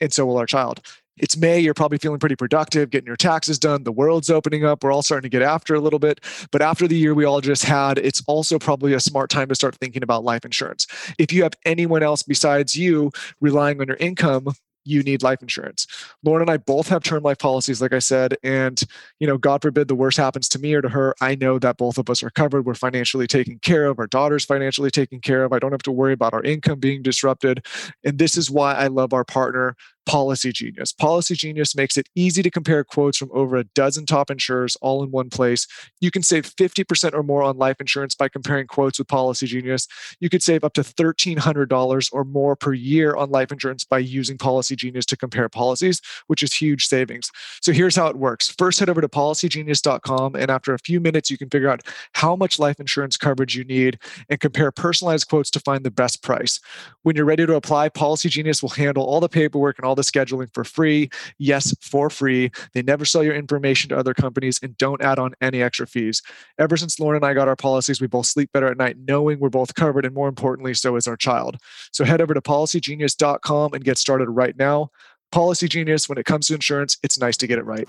B: and so will our child it's May, you're probably feeling pretty productive, getting your taxes done. The world's opening up. We're all starting to get after a little bit. But after the year we all just had, it's also probably a smart time to start thinking about life insurance. If you have anyone else besides you relying on your income, you need life insurance. Lauryn and I both have term life policies, like I said. And, you know, God forbid the worst happens to me or to her. I know that both of us are covered. We're financially taken care of. Our daughter's financially taken care of. I don't have to worry about our income being disrupted. And this is why I love our partner, Policy Genius. Policy Genius makes it easy to compare quotes from over a dozen top insurers all in one place. You can save 50% or more on life insurance by comparing quotes with Policy Genius. You could save up to $1,300 or more per year on life insurance by using Policy Genius to compare policies, which is huge savings. So here's how it works. First, head over to policygenius.com, and after a few minutes, you can figure out how much life insurance coverage you need and compare personalized quotes to find the best price. When you're ready to apply, Policy Genius will handle all the paperwork and all the scheduling for free. Yes, for free. They never sell your information to other companies and don't add on any extra fees. Ever since Lauryn and I got our policies, we both sleep better at night knowing we're both covered, and more importantly, so is our child. So head over to policygenius.com and get started right now. Policy Genius, when it comes to insurance, it's nice to get it right.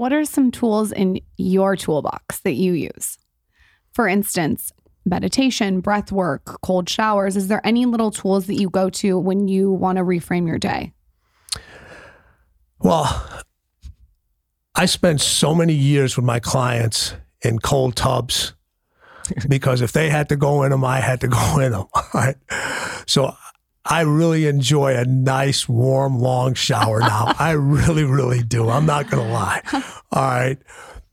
E: What are some tools in your toolbox that you use? For instance, meditation, breath work, cold showers? Is there any little tools that you go to when you want to reframe your day?
A: Well, I spent so many years with my clients in cold tubs because if they had to go in them, I had to go in them. Right? So I really enjoy a nice, warm, long shower now. I really, really do. I'm not going to lie. All right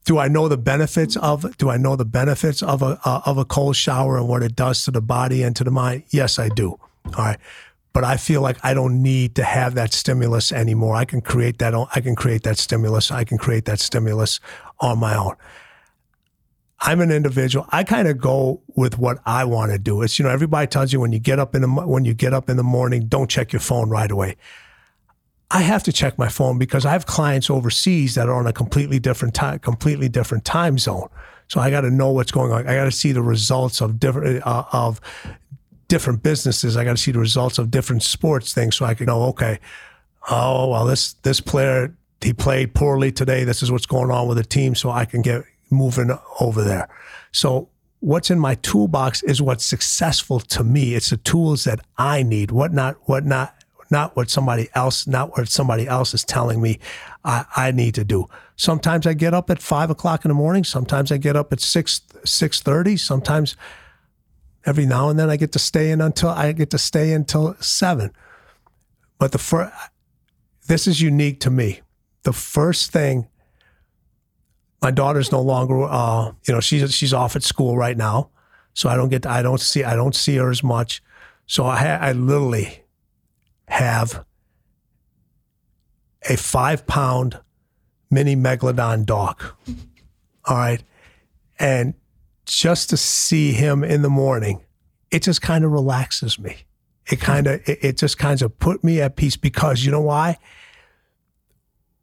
A: do I know the benefits of do I know the benefits of a uh, of a cold shower and what it does to the body and to the mind? Yes, I do. All right. But I feel like I don't need to have that stimulus anymore. I can create that I can create that stimulus. I can create that stimulus on my own. I'm an individual. I kind of go with what I want to do. It's you know everybody tells you when you get up in the when you get up in the morning, don't check your phone right away. I have to check my phone because I have clients overseas that are on a completely different time, completely different time zone. So I got to know what's going on. I got to see the results of different uh, of different businesses. I got to see the results of different sports things, so I can know. Okay, oh well, this this player he played poorly today. This is what's going on with the team, so I can get moving over there. So what's in my toolbox is what's successful to me. It's the tools that I need. What not what not not what somebody else, not what somebody else is telling me I, I need to do. Sometimes I get up at five o'clock in the morning. Sometimes I get up at six six thirty. Sometimes every now and then I get to stay in until I get to stay until seven. But the first, this is unique to me. The first thing, my daughter's no longer, uh, you know, she's she's off at school right now, so I don't get, to, I don't see, I don't see her as much. So I, I literally have a five pound mini megalodon dog. All right. And just to see him in the morning, it just kind of relaxes me. It kind of, it, it just kind of put me at peace because you know why?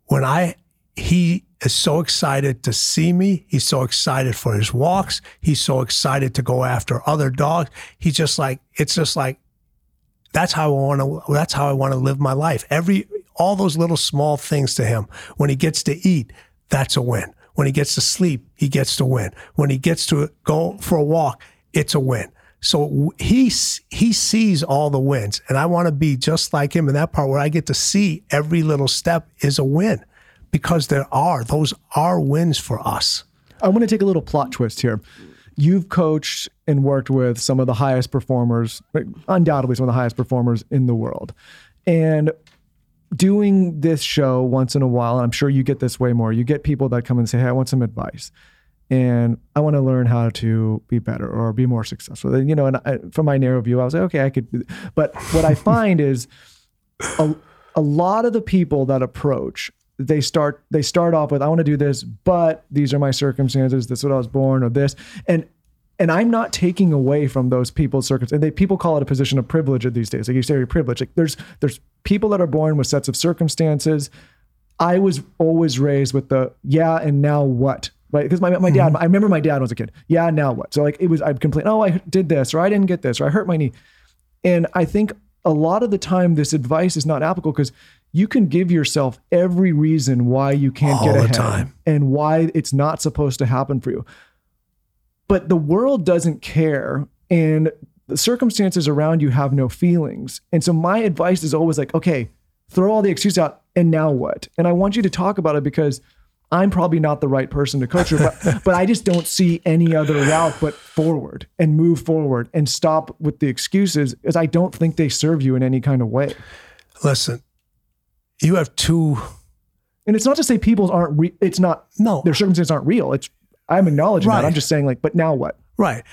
A: When I, he is so excited to see me. He's so excited for his walks. He's so excited to go after other dogs. He's just like, it's just like, that's how I want to. That's how I want to live my life. Every all those little small things to him. When he gets to eat, that's a win. When he gets to sleep, he gets to win. When he gets to go for a walk, it's a win. So he he sees all the wins, and I want to be just like him in that part where I get to see every little step is a win, because there are those are wins for us.
B: I want to take a little plot twist here. You've coached and worked with some of the highest performers, undoubtedly some of the highest performers in the world. And doing this show once in a while, and I'm sure you get this way more, you get people that come and say, Hey, I want some advice. And I want to learn how to be better or be more successful. And, you know, and I, from my narrow view, I was like, okay, I could. But what I find is a, a lot of the people that approach they start they start off with i want to do this but these are my circumstances. This is what i was born or this. And and i'm not taking away from those people's circumstances and they people call it a position of privilege these days. Like you say you're privileged. Like there's there's people that are born with sets of circumstances. I was always raised with the yeah and now what? Right? Because my, my dad mm-hmm. i remember my dad was a kid. Yeah now what? So like it was i'd complain oh i did this or i didn't get this or i hurt my knee. And I think a lot of the time this advice is not applicable because you can give yourself every reason why you can't
A: All
B: get
A: the
B: ahead
A: time.
B: and why it's not supposed to happen for you. But the world doesn't care and the circumstances around you have no feelings. And so my advice is always like, okay, throw all the excuses out and now what? And I want you to talk about it because I'm probably not the right person to coach you, but, but I just don't see any other route but forward and move forward and stop with the excuses because I don't think they serve you in any kind of way.
A: Listen, you have two.
B: And it's not to say people aren't, re- it's not,
A: No.
B: their circumstances aren't real. It's, I'm acknowledging that. I'm just saying like, but now what?
A: Right.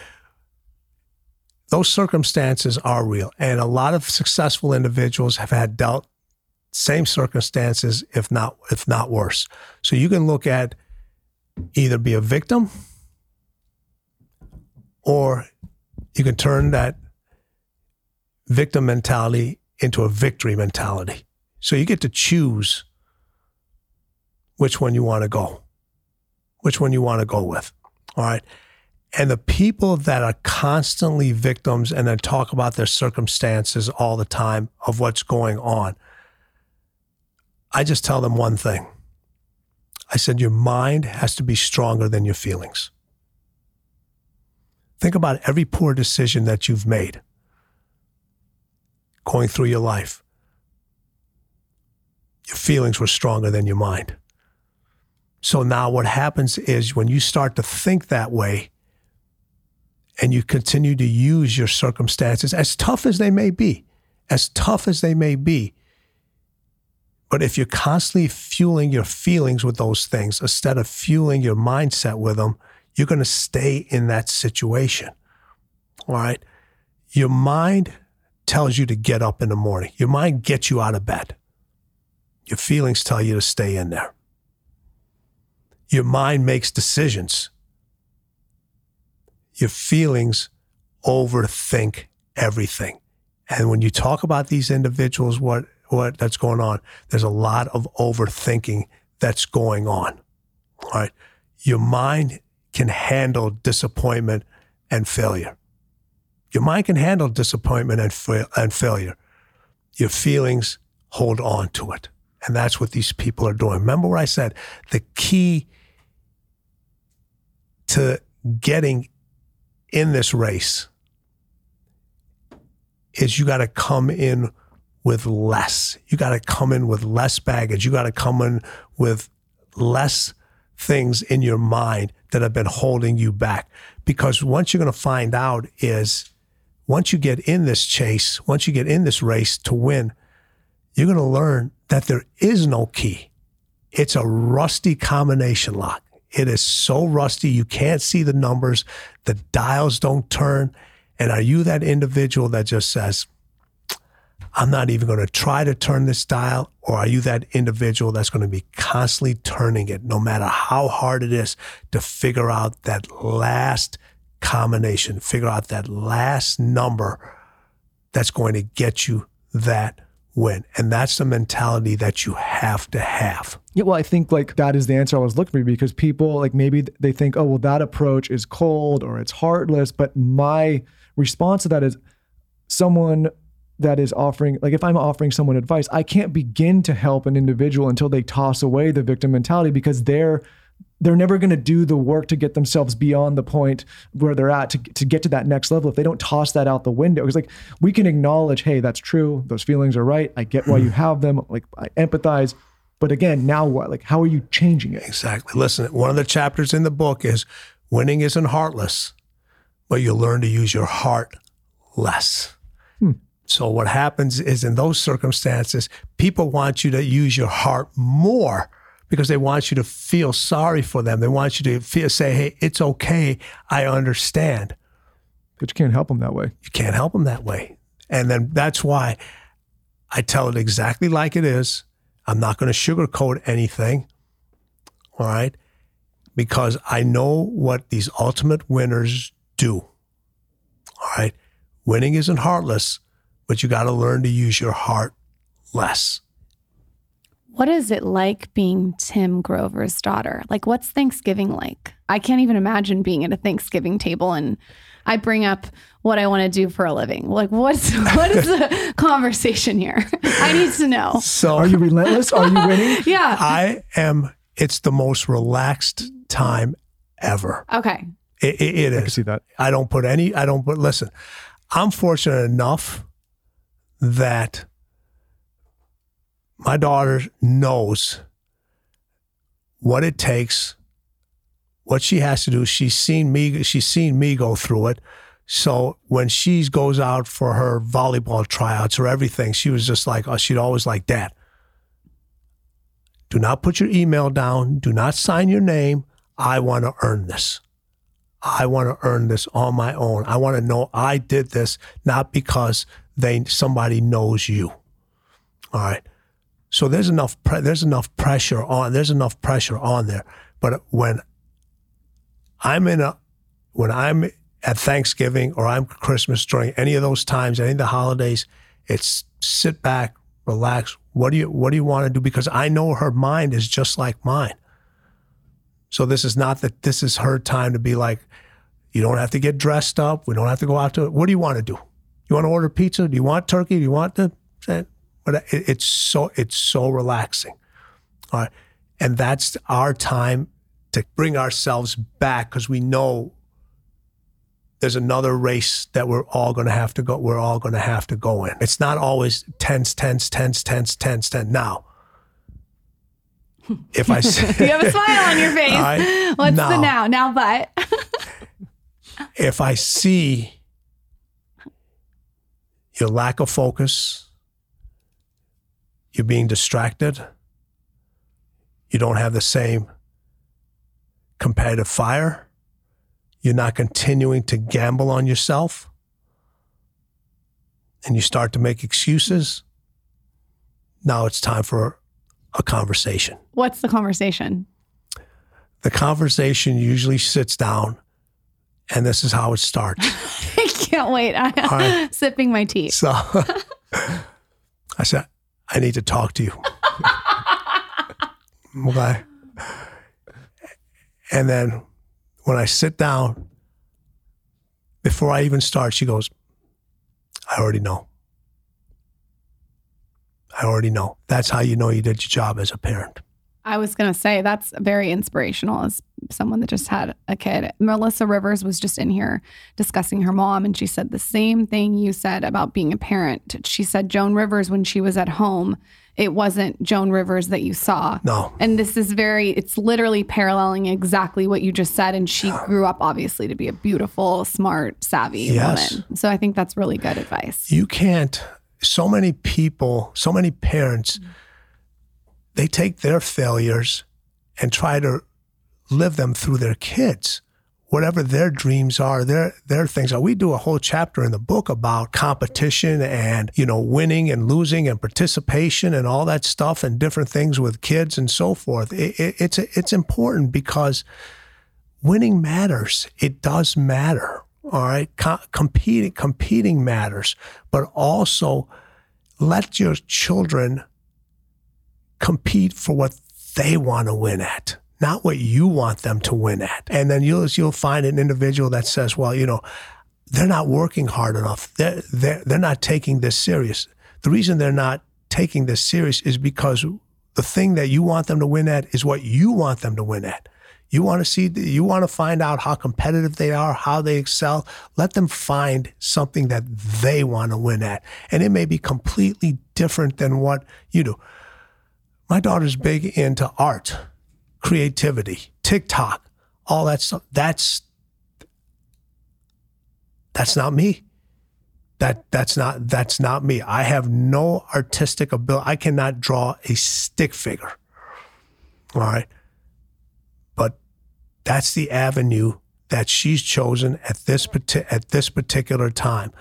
A: Those circumstances are real. And a lot of successful individuals have had dealt same circumstances, if not if not worse. So you can look at either be a victim or you can turn that victim mentality into a victory mentality. So you get to choose which one you want to go, which one you want to go with. All right. And the people that are constantly victims and then talk about their circumstances all the time of what's going on, I just tell them one thing. I said, Your mind has to be stronger than your feelings. Think about every poor decision that you've made going through your life. Your feelings were stronger than your mind. So now what happens is when you start to think that way, and you continue to use your circumstances, as tough as they may be, as tough as they may be. But if you're constantly fueling your feelings with those things instead of fueling your mindset with them, you're going to stay in that situation. All right. Your mind tells you to get up in the morning, your mind gets you out of bed. Your feelings tell you to stay in there. Your mind makes decisions your feelings overthink everything. And when you talk about these individuals, what what that's going on, there's a lot of overthinking that's going on. All right. Your mind can handle disappointment and failure. Your mind can handle disappointment and, fa- and failure. Your feelings hold on to it. And that's what these people are doing. Remember what I said? The key to getting in this race is you got to come in with less. You got to come in with less baggage. You got to come in with less things in your mind that have been holding you back. Because once you're going to find out is once you get in this chase, once you get in this race to win, you're going to learn that there is no key. It's a rusty combination lock. It is so rusty, you can't see the numbers, the dials don't turn. And are you that individual that just says, I'm not even going to try to turn this dial? Or are you that individual that's going to be constantly turning it, no matter how hard it is, to figure out that last combination, figure out that last number that's going to get you that win? And that's the mentality that you have to have.
B: Yeah, well, I think like that is the answer I was looking for because people like maybe they think, oh, well, that approach is cold or it's heartless. But my response to that is someone that is offering, like if I'm offering someone advice, I can't begin to help an individual until they toss away the victim mentality because they're they're never going to do the work to get themselves beyond the point where they're at to, to get to that next level if they don't toss that out the window. Because like we can acknowledge, hey, that's true. Those feelings are right. I get why you hmm. have them. Like I empathize. But again, now what? Like, how are you changing it?
A: Exactly. Listen, one of the chapters in the book is winning isn't heartless, but you learn to use your heart less. Hmm. So what happens is in those circumstances, people want you to use your heart more because they want you to feel sorry for them. They want you to feel, say, "Hey, it's okay. I understand."
B: But you can't help them that way.
A: You can't help them that way. And then that's why I tell it exactly like it is. I'm not going to sugarcoat anything. All right. Because I know what these ultimate winners do. All right. Winning isn't heartless, but you got to learn to use your heart less.
E: What is it like being Tim Grover's daughter? Like, what's Thanksgiving like? I can't even imagine being at a Thanksgiving table and I bring up what I want to do for a living. Like, what's what is the conversation here? I need to know.
A: So
B: Are you relentless? Are you winning?
E: Yeah.
A: I am, it's the most relaxed time ever.
E: Okay.
A: It, it, it
B: I can see that.
A: I don't put any, I don't put, listen, I'm fortunate enough that my daughter knows what it takes, what she has to do. She's seen me, she's seen me go through it. So when she goes out for her volleyball tryouts or everything, she was just like, oh, she'd always like, Dad, do not put your email down. Do not sign your name. I want to earn this. I want to earn this on my own. I want to know I did this not because they somebody knows you. All right. So there's enough pre- there's enough pressure on there's enough pressure on there. But when I'm in a when I'm at Thanksgiving or I'm Christmas during any of those times, any of the holidays, it's sit back, relax. What do you what do you want to do? Because I know her mind is just like mine. So this is not that this is her time to be like, you don't have to get dressed up. We don't have to go out to what do you want to do? You want to order pizza? Do you want turkey? Do you want the eh, but it, it's so it's so relaxing. All right. And that's our time to bring ourselves back because we know there's another race that we're all going to have to go. We're all going to have to go in. It's not always tense, tense, tense, tense, tense, tense. Now, if I say,
E: You have a smile on your face.
A: I-
E: What's the
A: now.
E: now? Now, but
A: if I see your lack of focus, you're being distracted, you don't have the same competitive fire, you're not continuing to gamble on yourself, and you start to make excuses, now it's time for a conversation.
E: what's the conversation?
A: The conversation usually sits down, and this is how it starts.
E: I can't wait. I'm
A: right.
E: sipping my tea.
A: So I said, I need to talk to you. okay. And then when I sit down, before I even start, she goes, I already know. I already know. That's how you know you did your job as a parent.
E: I was going to say that's very inspirational as someone that just had a kid. Melissa Rivers was just in here discussing her mom, and she said the same thing you said about being a parent. She said Joan Rivers, when she was at home, it wasn't Joan Rivers that you saw.
A: No.
E: And this is very, it's literally paralleling exactly what you just said. And she grew up, obviously, to be a beautiful, smart, savvy
A: Yes.
E: woman. So I think that's really good advice.
A: you can't so many people so many parents mm. They take their failures and try to live them through their kids whatever their dreams are their their things are we do a whole chapter in the book about competition and you know winning and losing and participation and all that stuff and different things with kids and so forth it, it, it's it's important because winning matters. It does matter. All right, Co- competing competing matters, but also let your children compete for what they want to win at, not what you want them to win at. And then you'll you'll find an individual that says, "Well, you know, they're not working hard enough. They're they're, they're not taking this serious." The reason they're not taking this serious is because the thing that you want them to win at is what you want them to win at. You want to see, you want to find out how competitive they are, how they excel. Let them find something that they want to win at. And it may be completely different than what you do. My daughter's big into art, creativity, TikTok, all that stuff. That's that's not me. That that's not that's not me. I have no artistic ability. I cannot draw a stick figure. All right. But that's the avenue that she's chosen at this at this particular time.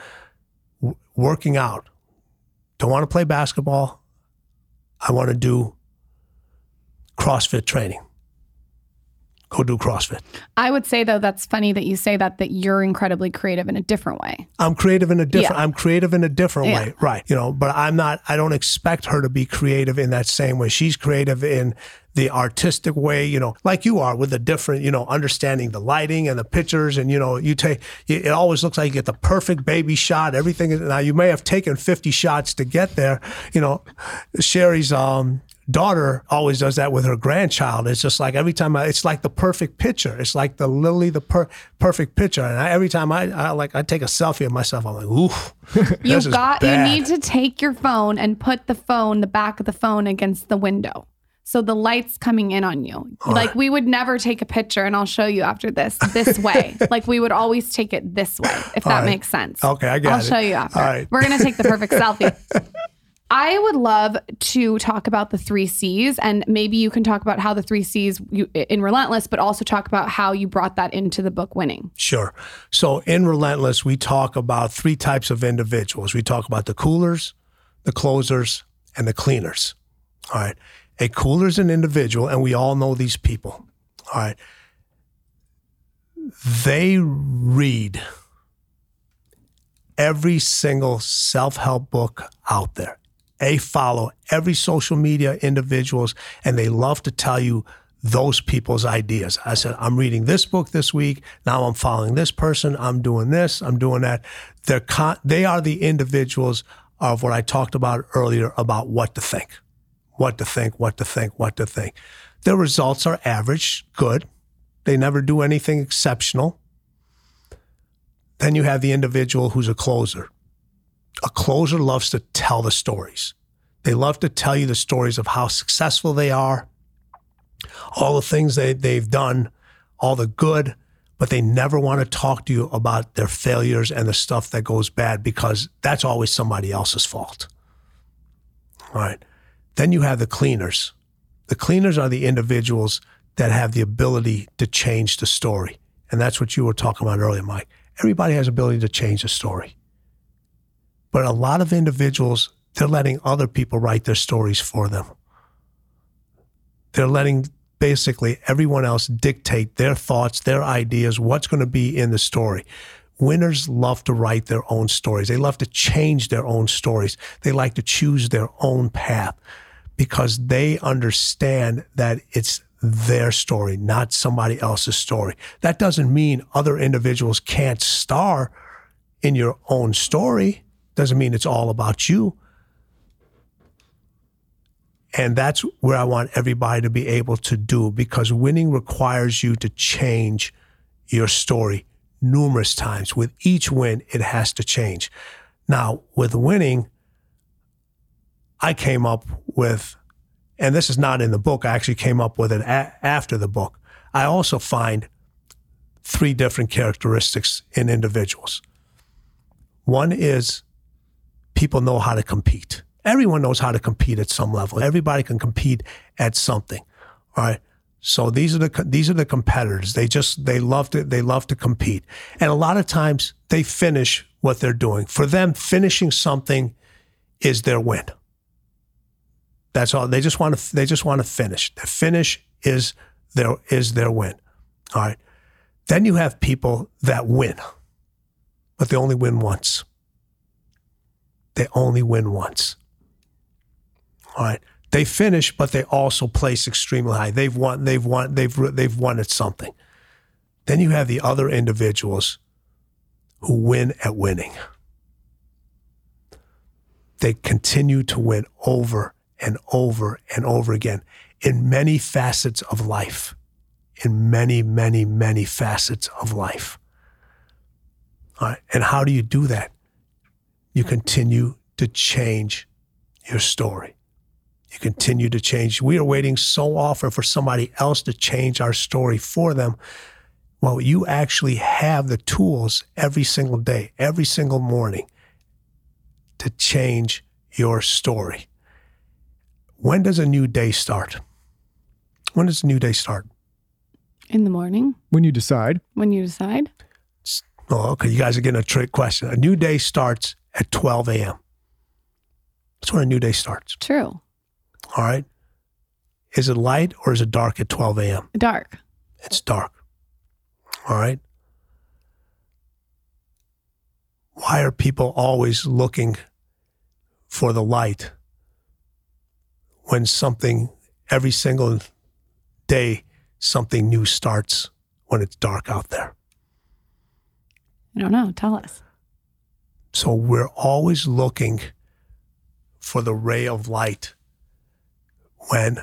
A: W- working out. Don't want to play basketball. I want to do CrossFit training. Go do CrossFit.
E: I would say though that's funny that you say that that you're incredibly creative in a different way.
A: I'm creative in a different
E: Yeah.
A: I'm creative in a different
E: Yeah.
A: way. Right. You know, but I'm not I don't expect her to be creative in that same way. She's creative in the artistic way, you know, like you are with the different, you know, understanding the lighting and the pictures and you know, you take it always looks like you get the perfect baby shot. Everything is now you may have taken 50 shots to get there. You know, Sherry's um daughter always does that with her grandchild. It's just like every time I, it's like the perfect picture. It's like the literally the per, perfect picture. And I, every time I, I like I take a selfie of myself, I'm like, ooh. Is
E: got you need to take your phone and put the phone, the back of the phone against the window. So the light's coming in on you. like we would never take a picture, and I'll show you after this, this way. like we would always take it this way, if that
A: right.
E: makes sense.
A: Okay, I got
E: I'll
A: it.
E: show you after.
A: All right.
E: We're gonna take the perfect selfie. I would love to talk about the three C's, and maybe you can talk about how the three C's you, in Relentless, but also talk about how you brought that into the book Winning.
A: Sure. So in Relentless, we talk about three types of individuals. We talk about the coolers, the closers, and the cleaners. All right. A cooler is an individual, and we all know these people. All right. They read every single self help book out there. They follow every social media individuals, and they love to tell you those people's ideas. I said, I'm reading this book this week. Now I'm following this person. I'm doing this. I'm doing that. They're con- they are the individuals of what I talked about earlier about what to think, what to think, what to think, what to think. Their results are average, good. They never do anything exceptional. Then you have the individual who's a closer. A closer loves to tell the stories. They love to tell you the stories of how successful they are, all the things they, they've done, all the good, but they never want to talk to you about their failures and the stuff that goes bad because that's always somebody else's fault. All right. Then you have the cleaners. The cleaners are the individuals that have the ability to change the story. And that's what you were talking about earlier, Mike. Everybody has ability to change the story. But a lot of individuals, they're letting other people write their stories for them. They're letting basically everyone else dictate their thoughts, their ideas, what's going to be in the story. Winners love to write their own stories. They love to change their own stories. They like to choose their own path because they understand that it's their story, not somebody else's story. That doesn't mean other individuals can't star in your own story. Doesn't mean it's all about you. And that's where I want everybody to be able to do because winning requires you to change your story numerous times. With each win, it has to change. Now, with winning, I came up with, and this is not in the book, I actually came up with it a- after the book. I also find three different characteristics in individuals. One is people know how to compete. Everyone knows how to compete at some level. Everybody can compete at something. All right. So these are the these are the competitors. They just they love to they love to compete. And a lot of times they finish what they're doing. For them finishing something is their win. That's all. They just want to they just want to finish. The finish is their is their win. All right. Then you have people that win. But they only win once. They only win once. All right. They finish, but they also place extremely high. They've won. They've won. They've they've won at something. Then you have the other individuals who win at winning. They continue to win over and over and over again in many facets of life. in many, many, many facets of life. All right. And how do you do that? You continue to change your story. You continue to change. We are waiting so often for somebody else to change our story for them. Well, you actually have the tools every single day, every single morning to change your story. When does a new day start? When does a new day start?
E: In the morning
B: When you decide,
E: when you decide.
A: Oh, okay. You guys are getting a trick question. A new day starts at 12 a.m. That's when a new day starts.
E: True.
A: All right. Is it light or is it dark at 12 a.m.?
E: Dark.
A: It's dark. All right. Why are people always looking for the light when something, every single day, something new starts when it's dark out there?
E: I don't know. Tell us.
A: So we're always looking for the ray of light when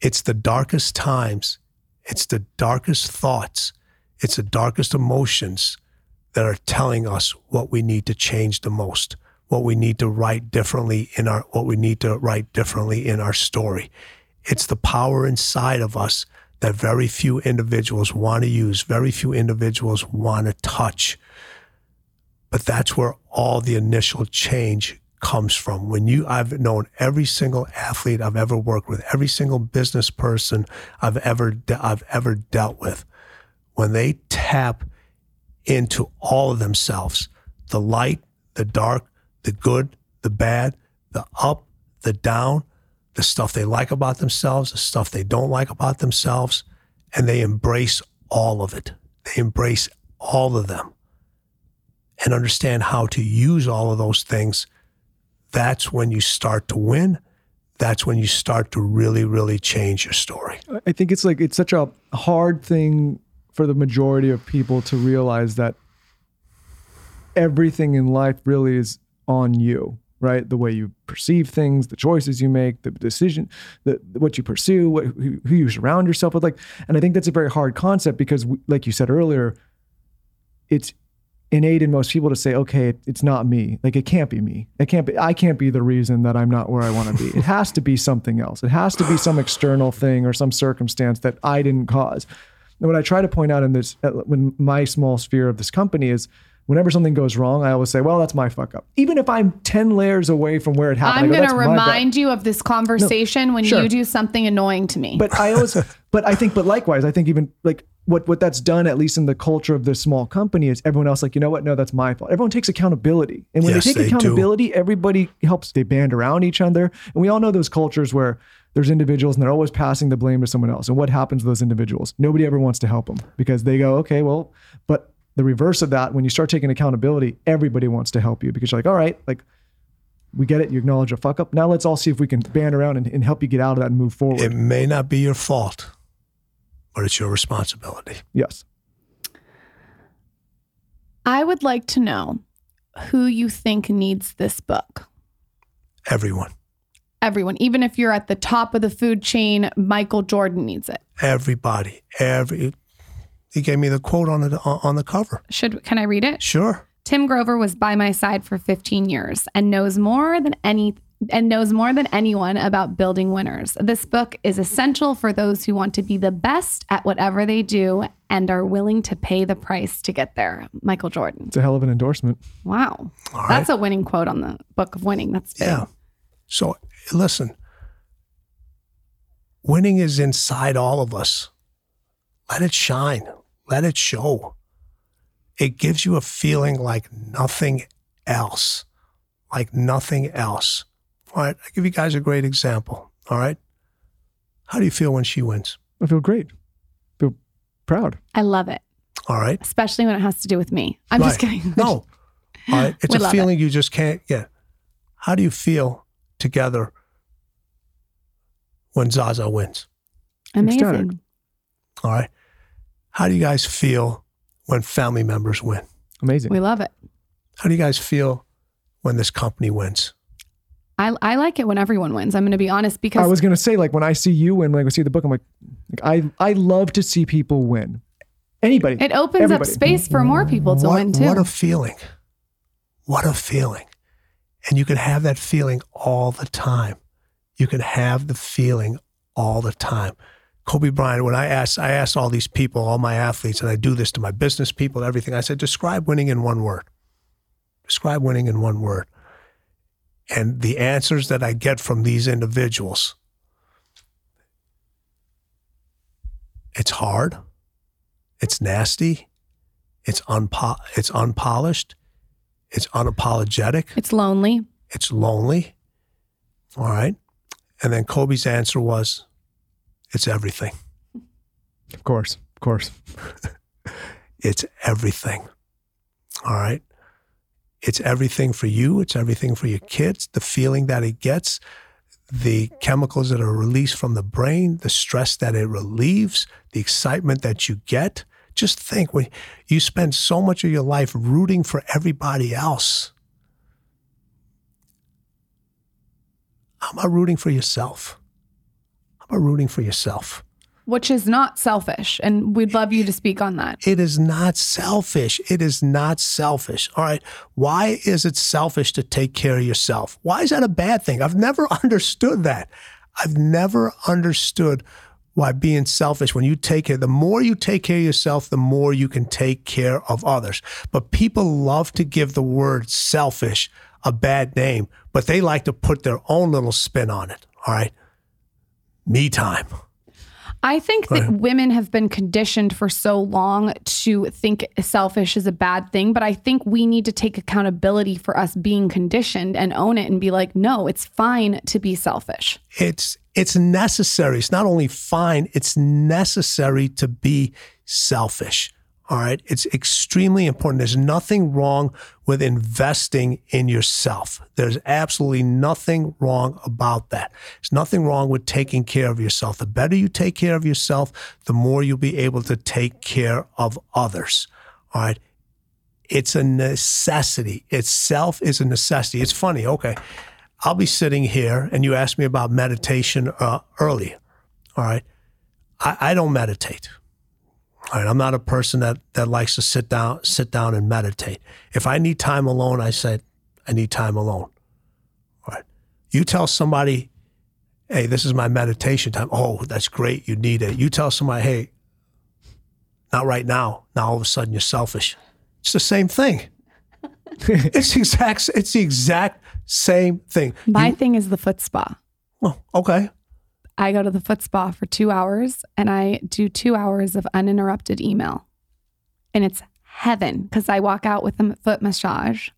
A: it's the darkest times, it's the darkest thoughts, it's the darkest emotions that are telling us what we need to change the most, what we need to write differently in our what we need to write differently in our story. It's the power inside of us that very few individuals want to use, very few individuals want to touch. But that's where all the initial change comes from. When you, I've known every single athlete I've ever worked with, every single business person I've ever, I've ever dealt with, when they tap into all of themselves, the light, the dark, the good, the bad, the up, the down, the stuff they like about themselves, the stuff they don't like about themselves, and they embrace all of it. They embrace all of them and understand how to use all of those things, that's when you start to win. That's when you start to really, really change your story.
B: I think it's like it's such a hard thing for the majority of people to realize that everything in life really is on you, right? The way you perceive things, the choices you make, the decision, the what you pursue, what, who, who you surround yourself with, like. And I think that's a very hard concept because, like you said earlier, it's innate in most people to say, okay, it's not me. Like it can't be me. It can't be. I can't be the reason that I'm not where I want to be. It has to be something else. It has to be some external thing or some circumstance that I didn't cause. And what I try to point out in this, when my small sphere of this company is, whenever something goes wrong, I always say, well, that's my fuck up. Even if I'm ten layers away from where it happened,
E: I'm
B: go,
E: going
B: "That's
E: to remind you of this conversation when
B: sure.
E: you do something annoying to me.
B: But I always, but I think, but likewise, I think even like what what that's done, at least in the culture of this small company, is everyone else like, you know what? No, that's my fault. Everyone takes accountability, and when
A: Yes,
B: they take
A: they do.
B: accountability, everybody helps. They band around each other, and we all know those cultures where there's individuals and they're always passing the blame to someone else. And what happens to those individuals? Nobody ever wants to help them because they go, okay, well, but the reverse of that, when you start taking accountability, everybody wants to help you because you're like, all right, like. We get it. You acknowledge a fuck up. Now let's all see if we can band around and, and help you get out of that and move forward.
A: It may not be your fault, but it's your responsibility.
B: yes.
E: I would like to know who you think needs this book.
A: Everyone,
E: Everyone, even if you're at the top of the food chain, Michael Jordan needs it.
A: everybody, every. He gave me the quote on the on the cover.
E: Should can I read it?
A: Sure.
E: Tim Grover was by my side for 15 years and knows more than any and knows more than anyone about building winners. This book is essential for those who want to be the best at whatever they do and are willing to pay the price to get there. Michael Jordan.
B: It's a hell of an endorsement.
E: Wow.
A: All right.
E: That's a winning quote on the book of winning. That's big.
A: Yeah. So listen, winning is inside all of us. Let it shine. Let it show. It gives you a feeling like nothing else. Like nothing else. All right. I'll give you guys a great example. All right. How do you feel when she wins?
B: I feel great. I feel proud.
E: I love it,
A: All right.
E: especially when it has to do with me. I'm just kidding.
A: No. All right. It's
E: We
A: a
E: love
A: feeling you just can't get. How do you feel together when Zaza wins?
E: Amazing.
B: Ecstatic.
A: All right. How do you guys feel when family members win?
B: Amazing.
E: We love it.
A: How do you guys feel when this company wins?
E: I, I like it when everyone wins. I'm going to be honest because
B: I was gonna say, like when I see you and like I go see the book, I'm like, Like I I love to see people win. Anybody.
E: It opens
B: Everybody.
E: up space for more people to
A: what,
E: win too.
A: What a feeling. What a feeling. And you can have that feeling all the time. You can have the feeling all the time. Kobe Bryant, when I asked, I asked all these people, all my athletes, and I do this to my business people, everything. I said, describe winning in one word. Describe winning in one word. And the answers that I get from these individuals, it's hard, it's nasty, it's unpo- it's unpolished, it's unapologetic,
E: it's lonely.
A: it's lonely. All right. And then Kobe's answer was, it's everything.
B: Of course. Of course.
A: It's everything. All right. It's everything for you. It's everything for your kids. The feeling that it gets, the chemicals that are released from the brain, the stress that it relieves, the excitement that you get. Just think when you spend so much of your life rooting for everybody else. How about rooting for yourself? How about rooting for yourself?
E: Which is not selfish. And we'd love you to speak on that.
A: It is not selfish. It is not selfish. All right. Why is it selfish to take care of yourself? Why is that a bad thing? I've never understood that. I've never understood why being selfish, when you take care, the more you take care of yourself, the more you can take care of others. But people love to give the word selfish a bad name, but they like to put their own little spin on it. All right. Me time.
E: I think that women have been conditioned for so long to think selfish is a bad thing, but I think we need to take accountability for us being conditioned and own it and be like, no, it's fine to be selfish.
A: it's it's necessary. It's not only fine, it's necessary to be selfish. All right. It's extremely important. There's nothing wrong with investing in yourself. There's absolutely nothing wrong about that. There's nothing wrong with taking care of yourself. The better you take care of yourself, the more you'll be able to take care of others. All right. It's a necessity. Itself is a necessity. It's funny. Okay. I'll be sitting here and you asked me about meditation uh, earlier. All right. I, I don't meditate. All right. I'm not a person that, that likes to sit down, sit down and meditate. If I need time alone, I said, I need time alone. All right. You tell somebody, hey, this is my meditation time. Oh, that's great. You need it. You tell somebody, hey, not right now. Now all of a sudden you're selfish. It's the same thing. it's the exact. It's the exact same thing.
E: My
A: You-
E: thing is the foot spa.
A: well, okay.
E: I go to the foot spa for two hours and I do two hours of uninterrupted email. And it's heaven because I walk out with a foot massage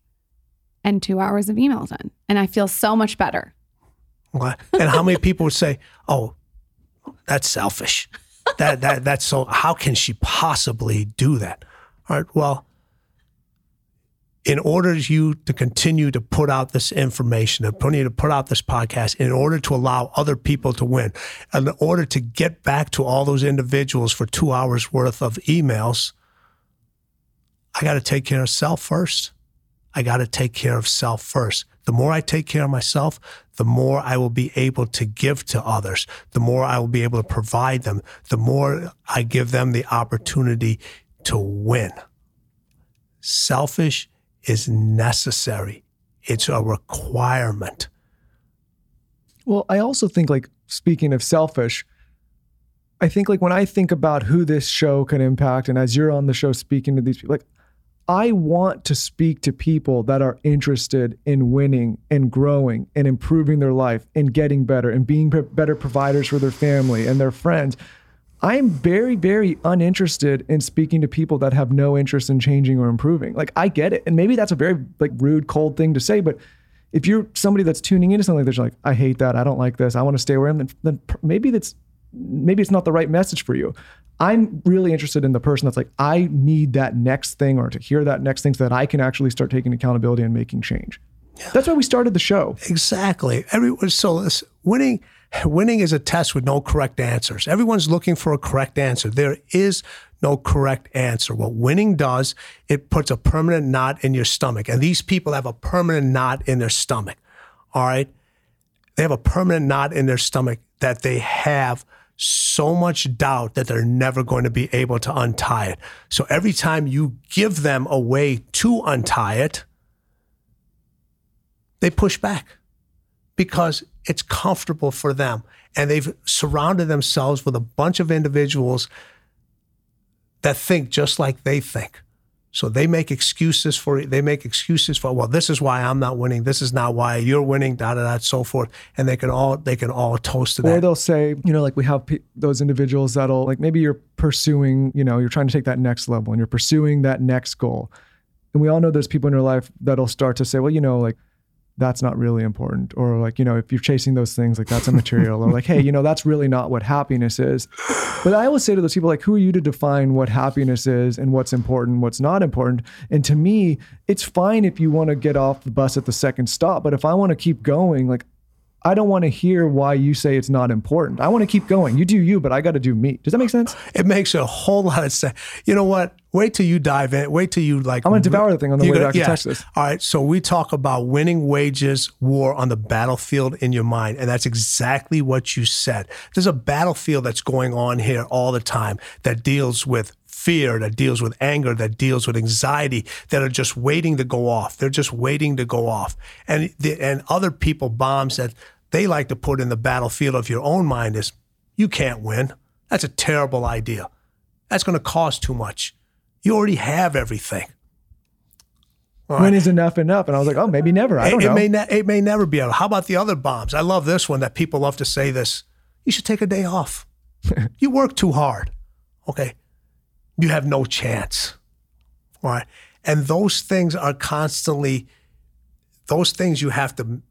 E: and two hours of email done. And I feel so much better.
A: Okay. And how many people would say, "Oh, that's selfish. That that that's so. How can she possibly do that?" All right. Well, in order you to continue to put out this information, and continue to put out this podcast, in order to allow other people to win, in order to get back to all those individuals for two hours worth of emails, I got to take care of self first. I got to take care of self first. The more I take care of myself, the more I will be able to give to others, the more I will be able to provide them, the more I give them the opportunity to win. Selfish is necessary, it's a requirement.
B: Well, I also think like speaking of selfish, I think like when I think about who this show can impact, and as you're on the show speaking to these people, like I want to speak to people that are interested in winning and growing and improving their life and getting better and being better providers for their family and their friends. I'm very, very uninterested in speaking to people that have no interest in changing or improving. Like I get it. And maybe that's a very like rude, cold thing to say, but if you're somebody that's tuning into something like this, you're like, I hate that. I don't like this. I want to stay where I am. Then, maybe that's maybe it's not the right message for you. I'm really interested in the person that's like, I need that next thing or to hear that next thing so that I can actually start taking accountability and making change. That's why we started the show.
A: Exactly. Everyone. So listen, winning, winning is a test with no correct answers. Everyone's looking for a correct answer. There is no correct answer. What winning does, it puts a permanent knot in your stomach, and these people have a permanent knot in their stomach. All right, they have a permanent knot in their stomach that they have so much doubt that they're never going to be able to untie it. So every time you give them a way to untie it, they push back because it's comfortable for them. And they've surrounded themselves with a bunch of individuals that think just like they think. So they make excuses for they make excuses for well this is why I'm not winning this is not why you're winning da da da so forth and they can all they can all toast to that.
B: Or they'll say, you know, like we have pe- those individuals that'll like maybe you're pursuing, you know, you're trying to take that next level and you're pursuing that next goal. And we all know there's people in your life that'll start to say, well, you know, like that's not really important. Or like, you know, if you're chasing those things, like that's immaterial. or like, hey, you know, that's really not what happiness is. But I always say to those people, like, who are you to define what happiness is and what's important, what's not important? And to me, it's fine if you want to get off the bus at the second stop. But if I want to keep going, like I don't want to hear why you say it's not important. I want to keep going. You do you, but I got to do me. Does that make sense?
A: it makes a whole lot of sense. You know what? Wait till you dive in. Wait till you like.
B: I'm gonna devour the thing on the way
A: gonna-
B: back to. Texas.
A: All right. So we talk about winning wages war on the battlefield in your mind, and that's exactly what you said. There's a battlefield that's going on here all the time that deals with fear, that deals with anger, that deals with anxiety, that are just waiting to go off. They're just waiting to go off, and the, and other people bombs that they like to put in the battlefield of your own mind is you can't win. That's a terrible idea. That's going to cost too much. You already have everything. All
B: When
A: right.
B: is enough enough? And I was like, oh, maybe never. I
A: It,
B: don't
A: it
B: know.
A: may ne- it may never be. How about the other bombs? I love this one that people love to say this. You should take a day off. you work too hard. Okay. You have no chance. All right. And those things are constantly, those things you have to,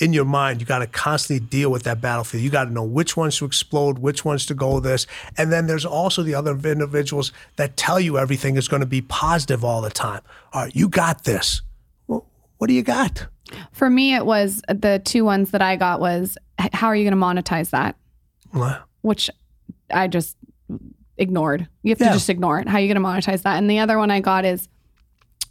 A: in your mind, you got to constantly deal with that battlefield. You got to know which ones to explode, which ones to go this. And then there's also the other individuals that tell you everything is going to be positive all the time. All right, you got this. Well, what do you got?
E: For me, it was the two ones that I got was how are you going to monetize that?
A: Well,
E: Which I just ignored. You have
A: Yeah.
E: to just ignore it. How are you going to monetize that? And the other one I got is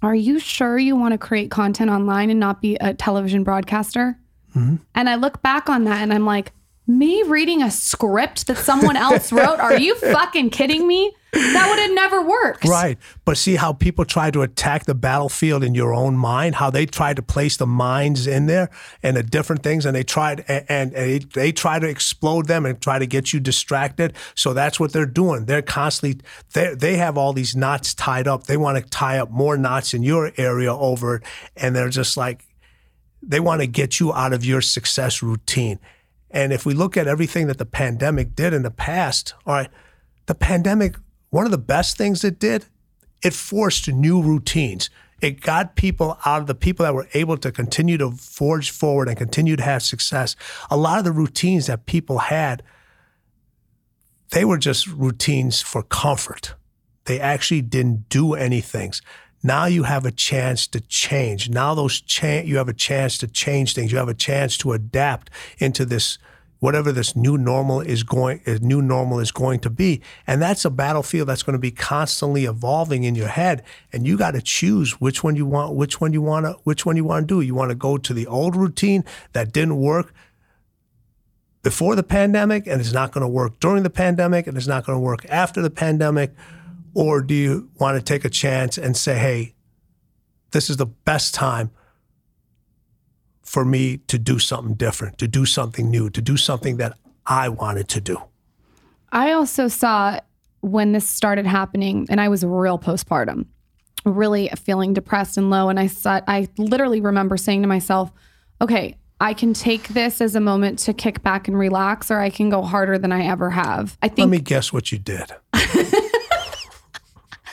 E: are you sure you want to create content online and not be a television broadcaster?
A: Mm-hmm.
E: And I look back on that and I'm like, me reading a script that someone else wrote? Are you fucking kidding me? That would have never worked.
A: Right. But see how people try to attack the battlefield in your own mind, how they try to place the minds in there and the different things, and they tried and, and, and they, they try to explode them and try to get you distracted. So that's what they're doing. They're constantly they they have all these knots tied up. They want to tie up more knots in your area over it, and they're just like they want to get you out of your success routine. And if we look at everything that the pandemic did in the past, all right, the pandemic, one of the best things it did, it forced new routines. It got people out of the people that were able to continue to forge forward and continue to have success. A lot of the routines that people had, they were just routines for comfort. They actually didn't do anything. Now you have a chance to change. Now those cha- you have a chance to change things. You have a chance to adapt into this whatever this new normal is going eh, new normal is going to be. And that's a battlefield that's going to be constantly evolving in your head and you got to choose which one you want which one you want to which one you want to do. You want to go to the old routine that didn't work before the pandemic and it's not going to work during the pandemic and it's not going to work after the pandemic? Or do you want to take a chance and say, hey, this is the best time for me to do something different, to do something new, to do something that I wanted to do?
E: I also saw when this started happening, and I was real postpartum, really feeling depressed and low. And I saw, I literally remember saying to myself, okay, I can take this as a moment to kick back and relax, or I can go harder than I ever have. I think.
A: Let me guess what you did.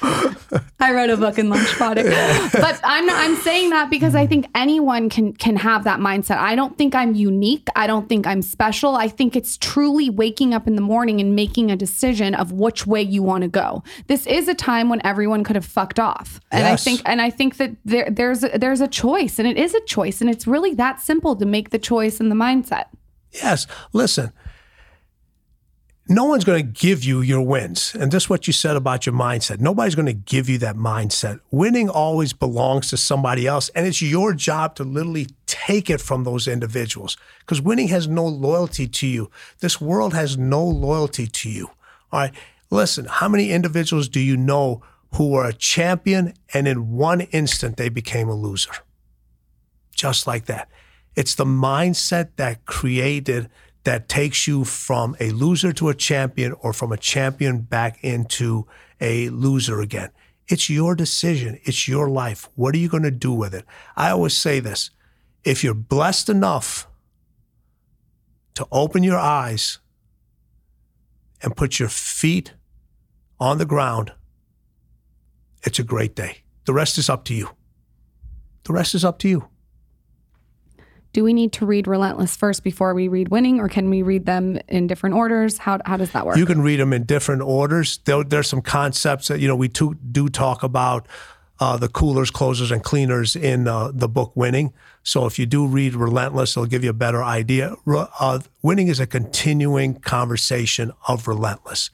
E: I wrote a book in lunch product. But I'm not, I'm saying that because I think anyone can can have that mindset. I don't think I'm unique. I don't think I'm special. I think it's truly waking up in the morning and making a decision of which way you want to go. This is a time when everyone could have fucked off. And I think and I think that there there's a, there's a choice and it is a choice and it's really that simple to make the choice and the mindset.
A: Yes. Listen, no one's going to give you your wins. And this is what you said about your mindset. Nobody's going to give you that mindset. Winning always belongs to somebody else. And it's your job to literally take it from those individuals because winning has no loyalty to you. This world has no loyalty to you. All right. Listen, how many individuals do you know who were a champion and in one instant they became a loser? Just like that. It's the mindset that created that takes you from a loser to a champion or from a champion back into a loser again. It's your decision. It's your life. What are you going to do with it? I always say this if you're blessed enough to open your eyes and put your feet on the ground, it's a great day. The rest is up to you. The rest is up to you
E: do we need to read Relentless first before we read Winning, or can we read them in different orders? How, how does that work?
A: You can read them in different orders. There, there's some concepts that, you know, we to, do talk about uh, the coolers, closers, and cleaners in uh, the book Winning. So if you do read Relentless, it'll give you a better idea. Uh, winning is a continuing conversation of Relentless.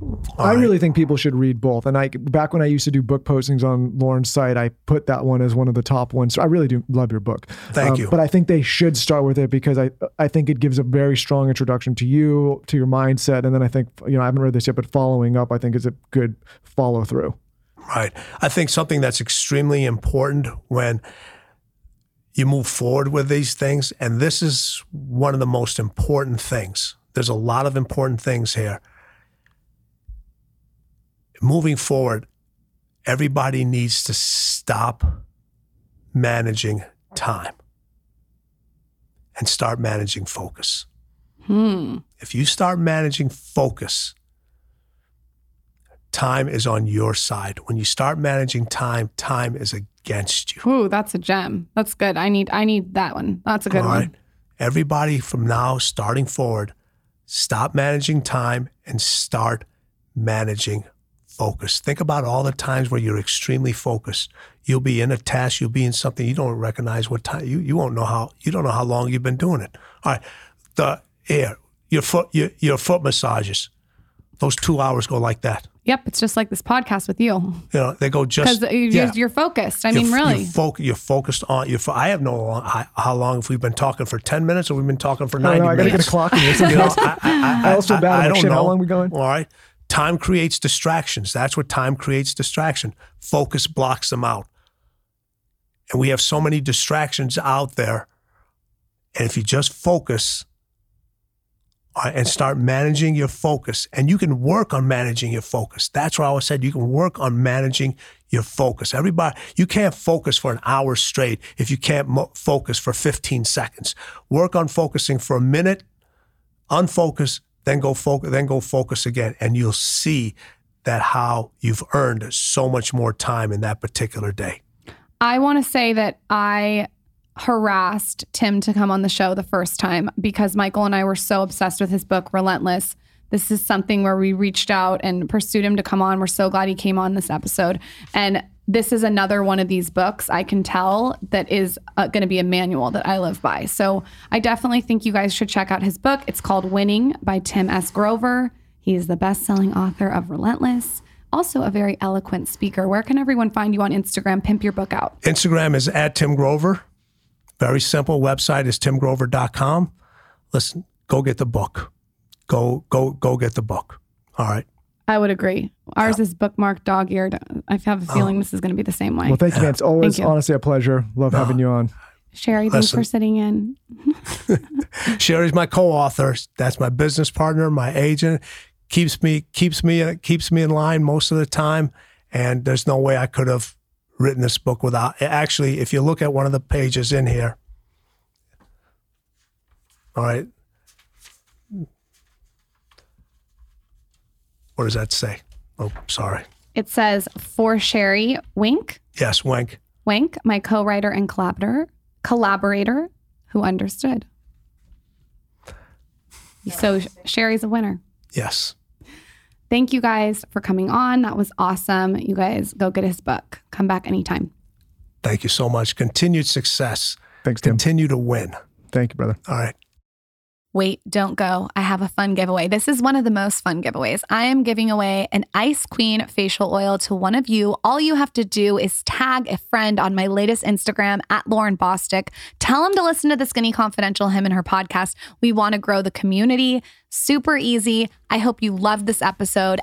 B: All I right. really think people should read both. And I back when I used to do book postings on Lauryn's site, I put that one as one of the top ones. So I really do love your book.
A: Thank um, you.
B: But I think they should start with it because I I think it gives a very strong introduction to you, to your mindset, and then I think you know I haven't read this yet, but following up I think is a good follow through.
A: Right. I think something that's extremely important when you move forward with these things, and this is one of the most important things. There's a lot of important things here moving forward, everybody needs to stop managing time and start managing focus.
E: Hmm.
A: If you start managing focus, time is on your side. When you start managing time, time is against you.
E: Ooh, that's a gem. That's good. I need I need that one. That's a good one.
A: Everybody from now starting forward, stop managing time and start managing focus. Think about all the times where you're extremely focused. You'll be in a task, you'll be in something you don't recognize what time you, you won't know how you don't know how long you've been doing it. All right. The air, your foot your, your foot massages. Those two hours go like that.
E: Yep, it's just like this podcast with you.
A: You know, they go just
E: because you're, yeah. you're, focused. I
A: you're,
E: mean, really,
A: you're, fo- you're focused on. You're, I have no long, how long if we've been talking for ten minutes or we've been talking for ninety.
B: I,
A: know, I
B: gotta get a clock in this. you know, I, I, I, also bad. I, I don't know how long we're going.
A: All right, Time creates distractions. That's what time creates distraction. Focus blocks them out. And we have so many distractions out there. And if you just focus uh, and start managing your focus, and you can work on managing your focus. That's why I always said you can work on managing your focus. Everybody, you can't focus for an hour straight if you can't mo- focus for 15 seconds. Work on focusing for a minute, unfocus, then go focus, then go focus again, and you'll see that how you've earned so much more time in that particular day.
E: I want to say that I harassed Tim to come on the show the first time because Michael and I were so obsessed with his book, Relentless. This is something where we reached out and pursued him to come on. We're so glad he came on this episode. And this is another one of these books I can tell that is uh, going to be a manual that I live by. So I definitely think you guys should check out his book. It's called Winning by Tim S. Grover. He's the best selling author of Relentless, also a very eloquent speaker. Where can everyone find you on Instagram? Pimp your book out.
A: Instagram is at Tim Grover. Very simple. Website is timgrover.com. Listen, go get the book. Go, go, go get the book. All right.
E: I would agree. Ours is bookmarked, dog eared. I have a feeling oh. this is going to be the same way.
B: Well, thank you, man. It's always honestly a pleasure. Love having you on.
E: Shari, thanks for sitting in.
A: Shari's my co-author. That's my business partner, my agent. Keeps me keeps me uh, keeps me in line most of the time. And there's no way I could have written this book without. Actually, if you look at one of the pages in here, all right, What does that say? Oh, sorry.
E: It says for Shari Wenk.
A: Yes, Wenk.
E: Wenk, my co-writer and collaborator, collaborator who understood. So Shari's a winner.
A: Yes.
E: Thank you guys for coming on. That was awesome. You guys go get his book. Come back anytime.
A: Thank you so much. Continued success.
B: Thanks, Tim.
A: Continue to win.
B: Thank you, brother.
A: All right.
E: Wait, don't go. I have a fun giveaway. This is one of the most fun giveaways. I am giving away an Ice Queen facial oil to one of you. All you have to do is tag a friend on my latest Instagram at Lauryn Bosstick. Tell him to listen to the Skinny Confidential, him and her podcast. We want to grow the community. Super easy. I hope you loved this episode.